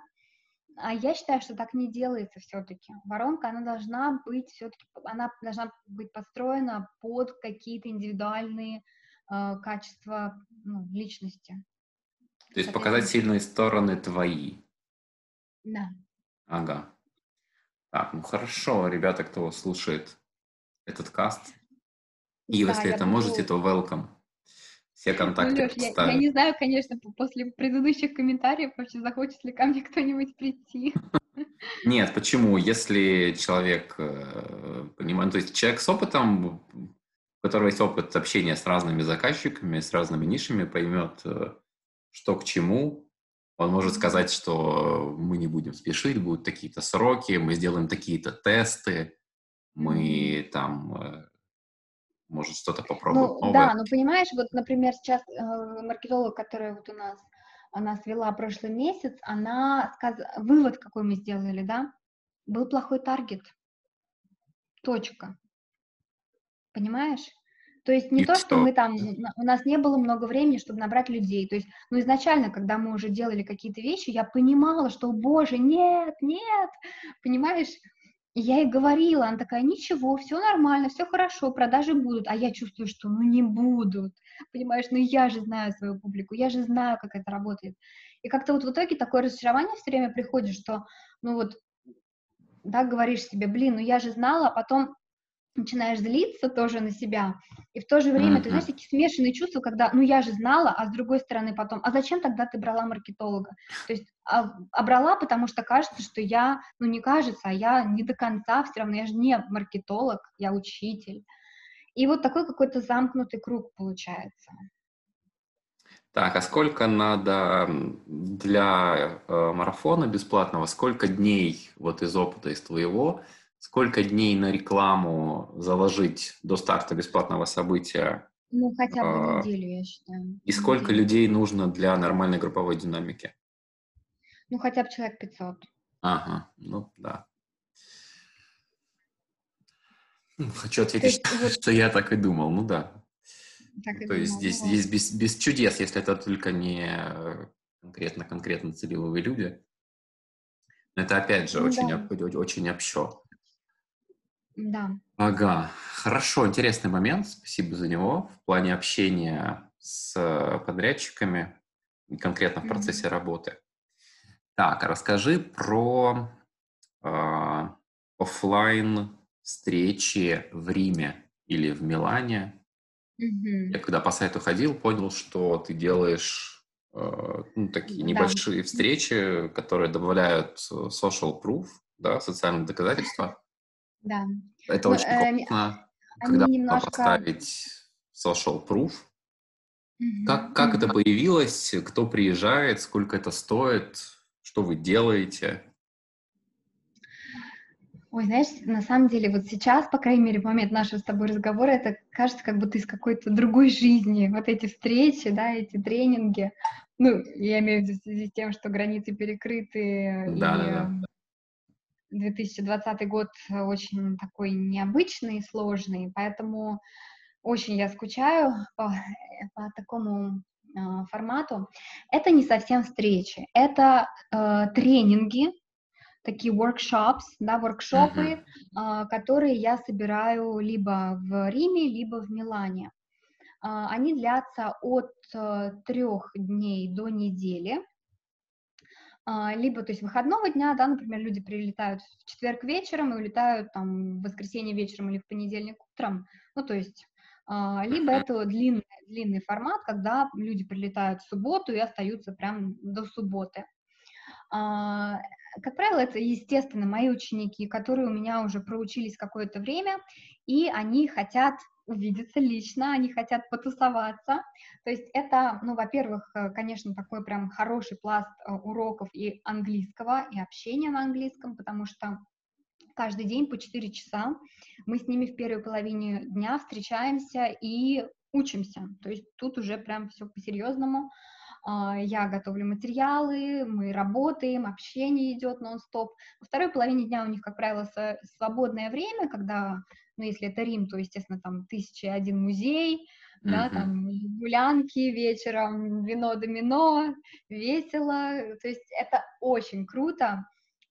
а я считаю, что так не делается все-таки. Воронка, она должна быть все-таки, она должна быть построена под какие-то индивидуальные э, качества ну, личности. То есть показать сильные стороны твои. Да. Ага. Так, ну хорошо, ребята, кто слушает этот каст. И да, если это буду... можете, то welcome. Все контакты ну, Леш, я, я не знаю, конечно, после предыдущих комментариев вообще захочет ли ко мне кто-нибудь прийти. Нет, почему? Если человек э, понимает, то есть человек с опытом, у которого есть опыт общения с разными заказчиками, с разными нишами, поймет, э, что к чему, он может сказать, что мы не будем спешить, будут такие-то сроки, мы сделаем такие-то тесты, мы там э, может что-то попробовать ну, новое. Да, ну понимаешь, вот, например, сейчас э, маркетолог, которая вот у нас, она свела прошлый месяц, она сказ... вывод какой мы сделали, да, был плохой таргет, точка, понимаешь? То есть не И то, что? что мы там, у нас не было много времени, чтобы набрать людей. То есть, ну, изначально, когда мы уже делали какие-то вещи, я понимала, что, боже, нет, нет, понимаешь? И я ей говорила, она такая, ничего, все нормально, все хорошо, продажи будут, а я чувствую, что ну не будут, понимаешь, ну я же знаю свою публику, я же знаю, как это работает. И как-то вот в итоге такое разочарование все время приходит, что, ну вот, да, говоришь себе, блин, ну я же знала, а потом начинаешь злиться тоже на себя, и в то же время, mm-hmm. ты знаешь, такие смешанные чувства, когда, ну, я же знала, а с другой стороны потом, а зачем тогда ты брала маркетолога? То есть, а, а брала, потому что кажется, что я, ну, не кажется, а я не до конца все равно, я же не маркетолог, я учитель. И вот такой какой-то замкнутый круг получается. Так, а сколько надо для э, марафона бесплатного, сколько дней вот из опыта из твоего, сколько дней на рекламу заложить до старта бесплатного события? Ну, хотя бы э, неделю, я считаю. И сколько неделю. людей нужно для нормальной групповой динамики? Ну, хотя бы человек 500. Ага, ну да. Хочу ответить, есть, что, вот... что я так и думал, ну да. Так То есть здесь, здесь без, без чудес, если это только не конкретно-конкретно целевые люди. Это опять же ну, очень, да. об, очень общо. Да. Ага, хорошо, интересный момент, спасибо за него в плане общения с подрядчиками, конкретно в процессе mm-hmm. работы. Так, расскажи про э, офлайн встречи в Риме или в Милане Мгм. Я когда по сайту ходил, понял, что ты делаешь э, ну, такие небольшие встречи, которые добавляют э, social proof, да, социальные доказательства. Да. Это Ну, очень э, классно, когда немножко... поставить social proof. Мгм, Как, как это мгм. появилось, кто приезжает, сколько это стоит, что вы делаете? Ой, знаешь, на самом деле, вот сейчас, по крайней мере, в момент нашего с тобой разговора, это кажется, как будто из какой-то другой жизни. Вот эти встречи, да, эти тренинги. Ну, я имею в виду в связи с тем, что границы перекрыты, Да, да, да. И 2020 год очень такой необычный, сложный, поэтому очень я скучаю по, по такому э, формату. Это не совсем встречи, это э, тренинги, такие workshops, да, воркшопы, uh-huh. которые я собираю либо в Риме, либо в Милане. А, они длятся от э, трех дней до недели, либо, то есть, выходного дня, да, например, люди прилетают в четверг вечером и улетают там в воскресенье вечером или в понедельник утром, ну, то есть, либо это длинный, длинный формат, когда люди прилетают в субботу и остаются прям до субботы. Как правило, это, естественно, мои ученики, которые у меня уже проучились какое-то время, и они хотят увидеться лично, они хотят потусоваться. То есть это, ну, во-первых, э, конечно, такой прям хороший пласт э, уроков и английского, и общения на английском, потому что каждый день по 4 часа мы с ними в первой половине дня встречаемся и учимся. То есть тут уже прям все по-серьезному. А, я готовлю материалы, мы работаем, общение идет нон-стоп. Во второй половине дня у них, как правило, свободное время, когда, ну, если это Рим, то, естественно, там тысяча один музей, mm-hmm. да, там гулянки вечером, вино домино, весело, то есть это очень круто.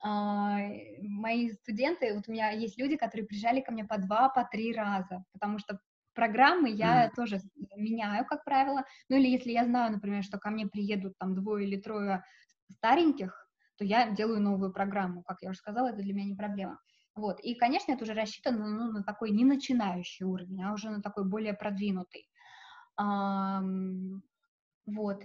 Uh, мои студенты, вот у меня есть люди, которые приезжали ко мне по два, по три раза, потому что Программы я mm. тоже меняю, как правило. Ну или если я знаю, например, что ко мне приедут там двое или трое стареньких, то я делаю новую программу. Как я уже сказала, это для меня не проблема. Вот. И, конечно, это уже рассчитано ну, на такой не начинающий уровень, а уже на такой более продвинутый. Вот.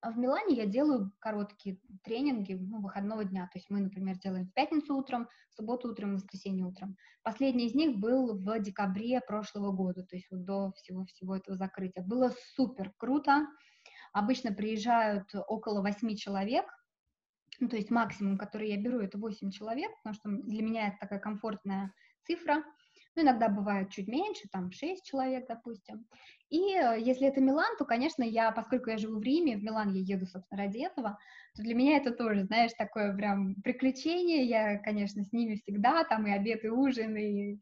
А в Милане я делаю короткие тренинги ну, выходного дня. То есть мы, например, делаем в пятницу утром, в субботу утром, в воскресенье утром. Последний из них был в декабре прошлого года, то есть вот до всего-всего этого закрытия. Было супер круто. Обычно приезжают около восьми человек, ну, то есть максимум, который я беру, это 8 человек, потому что для меня это такая комфортная цифра. Ну, иногда бывает чуть меньше, там 6 человек, допустим. И э, если это Милан, то, конечно, я, поскольку я живу в Риме, в Милан я еду, собственно, ради этого, то для меня это тоже, знаешь, такое прям приключение. Я, конечно, с ними всегда, там и обед, и ужин, и,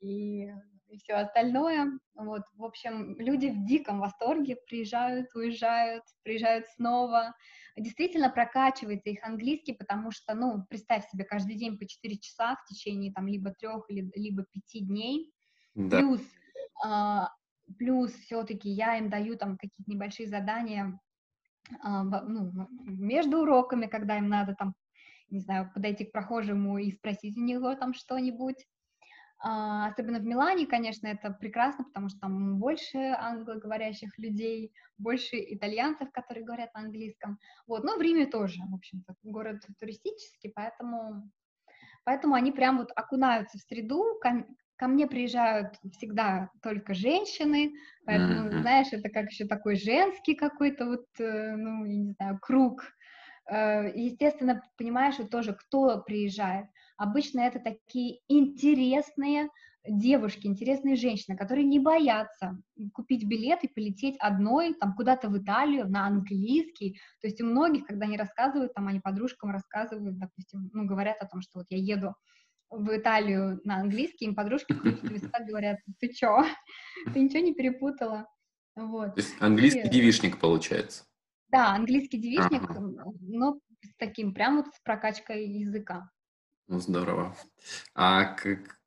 и, и все остальное. Вот, в общем, люди в диком восторге приезжают, уезжают, приезжают снова действительно прокачивается их английский, потому что, ну, представь себе, каждый день по 4 часа в течение там либо трех, либо пяти дней, да. плюс, а, плюс все-таки я им даю там какие-то небольшие задания а, ну, между уроками, когда им надо там, не знаю, подойти к прохожему и спросить у него там что-нибудь, особенно в Милане, конечно, это прекрасно, потому что там больше англоговорящих людей, больше итальянцев, которые говорят на английском. Вот, но в Риме тоже, в общем-то, город туристический, поэтому, поэтому они прям вот окунаются в среду. Ко, ко мне приезжают всегда только женщины, поэтому, mm-hmm. знаешь, это как еще такой женский какой-то вот, э, ну, я не знаю, круг. Э, естественно, понимаешь, вот тоже кто приезжает. Обычно это такие интересные девушки, интересные женщины, которые не боятся купить билет и полететь одной там куда-то в Италию на английский. То есть у многих, когда они рассказывают, там они подружкам рассказывают, допустим, ну, говорят о том, что вот я еду в Италию на английский, им подружки говорят, ты чё, ты ничего не перепутала? Вот. То есть английский и... девишник получается? Да, английский девишник, ага. но с таким, прям вот с прокачкой языка. Ну, здорово. А как,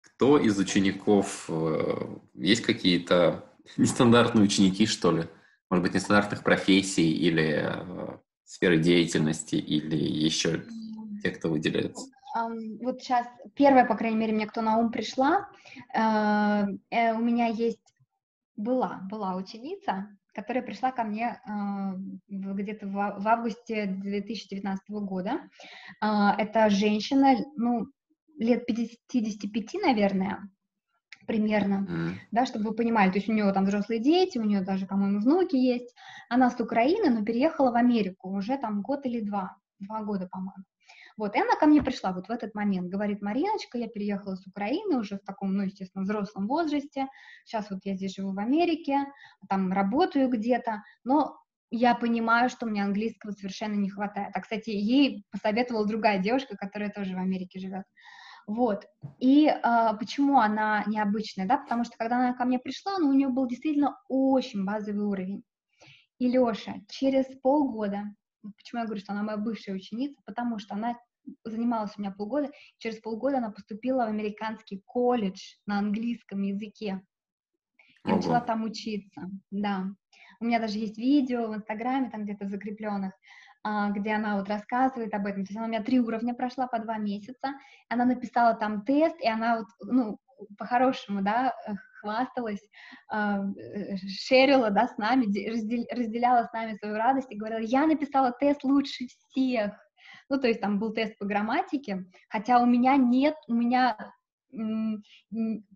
кто из учеников, э, есть какие-то нестандартные ученики, что ли? Может быть, нестандартных профессий или э, сферы деятельности, или еще те, кто выделяется? Вот сейчас первая, по крайней мере, мне кто на ум пришла, э, у меня есть, была, была ученица, которая пришла ко мне э, где-то в, августе 2019 года. Э, это женщина, ну, лет 55, наверное, примерно, mm. да, чтобы вы понимали, то есть у нее там взрослые дети, у нее даже, по-моему, внуки есть. Она с Украины, но переехала в Америку уже там год или два, два года, по-моему. Вот, и она ко мне пришла вот в этот момент, говорит, Мариночка, я переехала с Украины уже в таком, ну, естественно, взрослом возрасте, сейчас вот я здесь живу в Америке, там работаю где-то, но я понимаю, что мне английского совершенно не хватает. А, кстати, ей посоветовала другая девушка, которая тоже в Америке живет. Вот. И э, почему она необычная, да, потому что когда она ко мне пришла, ну, у нее был действительно очень базовый уровень. И Леша через полгода, почему я говорю, что она моя бывшая ученица, потому что она занималась у меня полгода, через полгода она поступила в американский колледж на английском языке и Ого. начала там учиться, да. У меня даже есть видео в Инстаграме, там где-то закрепленных, а, где она вот рассказывает об этом. То есть она у меня три уровня прошла по два месяца, она написала там тест, и она вот, ну, по-хорошему, да, хвасталась, э, шерила, да, с нами, разделяла с нами свою радость и говорила, я написала тест лучше всех, ну, то есть там был тест по грамматике, хотя у меня нет, у меня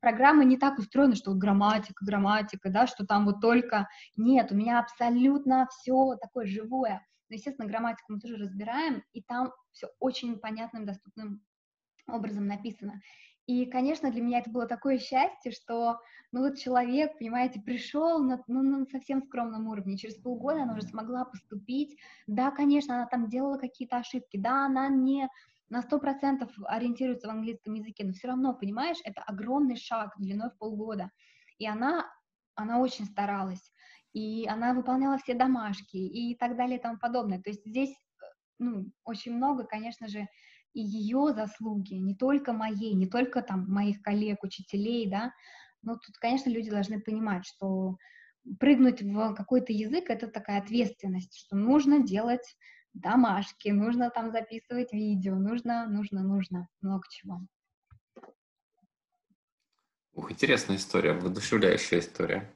программа не так устроена, что грамматика, грамматика, да, что там вот только... Нет, у меня абсолютно все такое живое. Но, естественно, грамматику мы тоже разбираем, и там все очень понятным, доступным образом написано. И, конечно, для меня это было такое счастье, что, ну вот человек, понимаете, пришел на, ну, на совсем скромном уровне, через полгода она уже смогла поступить, да, конечно, она там делала какие-то ошибки, да, она не на сто процентов ориентируется в английском языке, но все равно, понимаешь, это огромный шаг длиной в полгода, и она, она очень старалась, и она выполняла все домашки и так далее и тому подобное, то есть здесь, э, ну, очень много, конечно же, и ее заслуги, не только моей, не только там моих коллег, учителей, да, но тут, конечно, люди должны понимать, что прыгнуть в какой-то язык — это такая ответственность, что нужно делать домашки, нужно там записывать видео, нужно, нужно, нужно, много чего. Ух, интересная история, воодушевляющая история.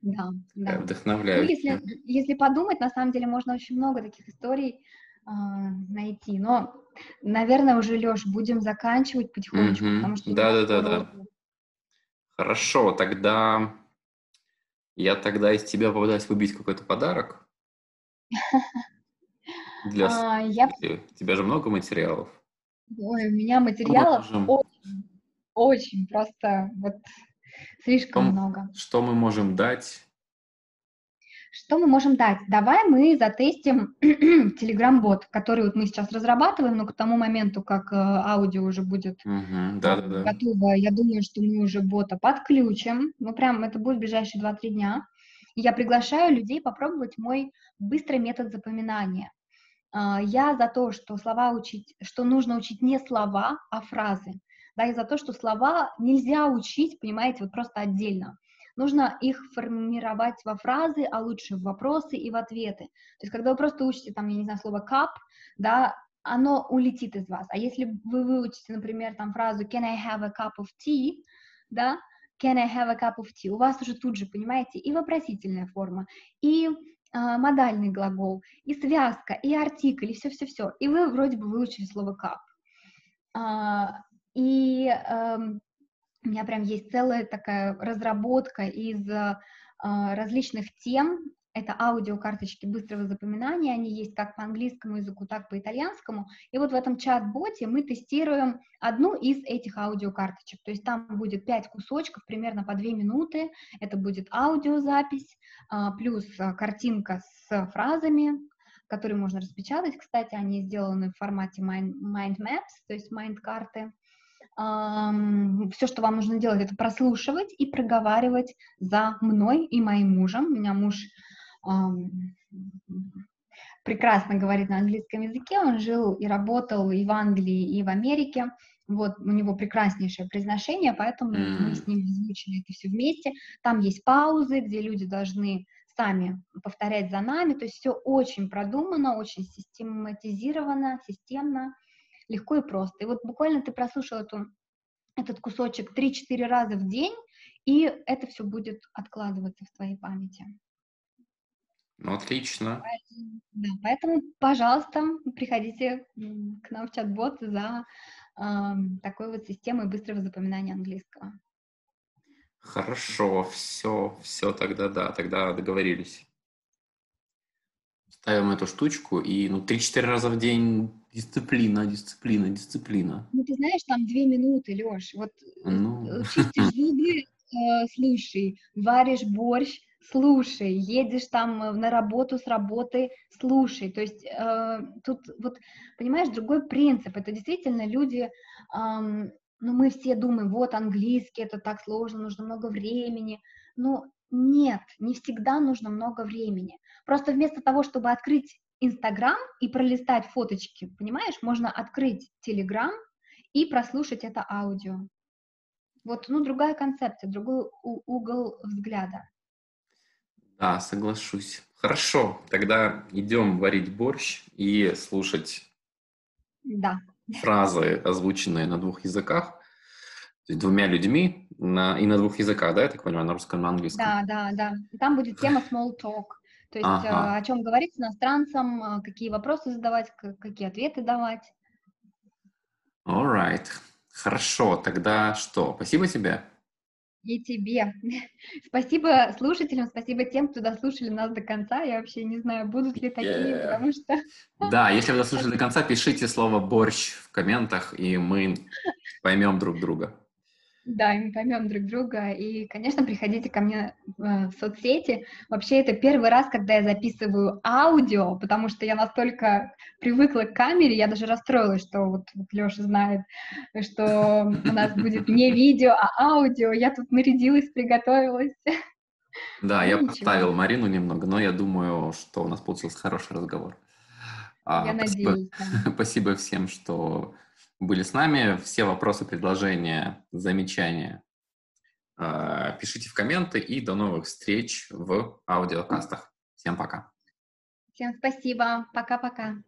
Да, да. Вдохновляющая. Ну, если, если подумать, на самом деле можно очень много таких историй найти. Но, наверное, уже, Леш, будем заканчивать потихонечку, mm-hmm. потому что... Да, да, да, да. Хорошо, тогда я тогда из тебя попытаюсь выбить какой-то подарок. Для... А, я... У тебя же много материалов. Ой, у меня материалов можем... очень, очень, просто вот слишком что, много. Что мы можем дать что мы можем дать? Давай мы затестим Telegram-бот, который вот мы сейчас разрабатываем, но к тому моменту, как э, аудио уже будет угу, да, да, да. готово, я думаю, что мы уже бота подключим. Ну, прям это будет в ближайшие 2-3 дня. И я приглашаю людей попробовать мой быстрый метод запоминания. А, я за то, что слова учить, что нужно учить не слова, а фразы. Да, и за то, что слова нельзя учить, понимаете, вот просто отдельно нужно их формировать во фразы, а лучше в вопросы и в ответы. То есть, когда вы просто учите, там, я не знаю, слово cup, да, оно улетит из вас. А если вы выучите, например, там фразу «Can I have a cup of tea?», да, «Can I have a cup of tea?», у вас уже тут же, понимаете, и вопросительная форма, и а, модальный глагол, и связка, и артикль, и все-все-все. И вы вроде бы выучили слово cup. А, и а, у меня прям есть целая такая разработка из а, различных тем, это аудиокарточки быстрого запоминания, они есть как по английскому языку, так и по итальянскому. И вот в этом чат-боте мы тестируем одну из этих аудиокарточек. То есть там будет 5 кусочков, примерно по 2 минуты. Это будет аудиозапись, а, плюс а, картинка с фразами, которые можно распечатать. Кстати, они сделаны в формате mind, mind maps, то есть mind-карты. Все, что вам нужно делать, это прослушивать и проговаривать за мной и моим мужем. У меня муж прекрасно говорит на английском языке, он жил и работал и в Англии, и в Америке, вот, у него прекраснейшее произношение, поэтому mm. мы с ним озвучили это все вместе. Там есть паузы, где люди должны сами повторять за нами, то есть все очень продумано, очень систематизировано, системно, легко и просто. И вот буквально ты прослушал эту, этот кусочек 3-4 раза в день, и это все будет откладываться в твоей памяти. Ну, отлично. Да, поэтому, пожалуйста, приходите к нам в чат-бот за э, такой вот системой быстрого запоминания английского. Хорошо, все, все тогда да, тогда договорились. Ставим эту штучку и, ну, 3-4 раза в день дисциплина, дисциплина, дисциплина. Ну, ты знаешь, там две минуты, Леш, вот э, ну... чистишь зубы, э, слушай, варишь борщ, слушай, едешь там э, на работу с работы, слушай. То есть э, тут вот, понимаешь, другой принцип. Это действительно люди, э, ну мы все думаем, вот английский, это так сложно, нужно много времени. Но нет, не всегда нужно много времени. Просто вместо того, чтобы открыть Инстаграм и пролистать фоточки, понимаешь, можно открыть Телеграм и прослушать это аудио. Вот, ну, другая концепция, другой угол взгляда. Да, соглашусь. Хорошо, тогда идем варить борщ и слушать да. фразы, озвученные на двух языках, то есть двумя людьми на, и на двух языках, да, я так понимаю, на русском и на английском? Да, да, да. Там будет тема small talk, то есть ага. Э, о чем говорить с иностранцем, э, какие вопросы задавать, какие ответы давать. All right. Хорошо, тогда что? Спасибо тебе. И тебе. Спасибо слушателям, спасибо тем, кто дослушали нас до конца. Я вообще не знаю, будут ли такие, yeah. потому что... Да, если вы дослушали до конца, пишите слово «борщ» в комментах, и мы поймем друг друга. Да, и мы поймем друг друга. И, конечно, приходите ко мне э, в соцсети. Вообще, это первый раз, когда я записываю аудио, потому что я настолько привыкла к камере, я даже расстроилась, что вот, вот Леша знает, что у нас будет не видео, а аудио. Я тут нарядилась, приготовилась. Да, ну, я ничего. подставил Марину немного, но я думаю, что у нас получился хороший разговор. А, я спасибо, надеюсь. Да. Спасибо всем, что были с нами. Все вопросы, предложения, замечания э, пишите в комменты и до новых встреч в аудиокастах. Всем пока. Всем спасибо. Пока-пока.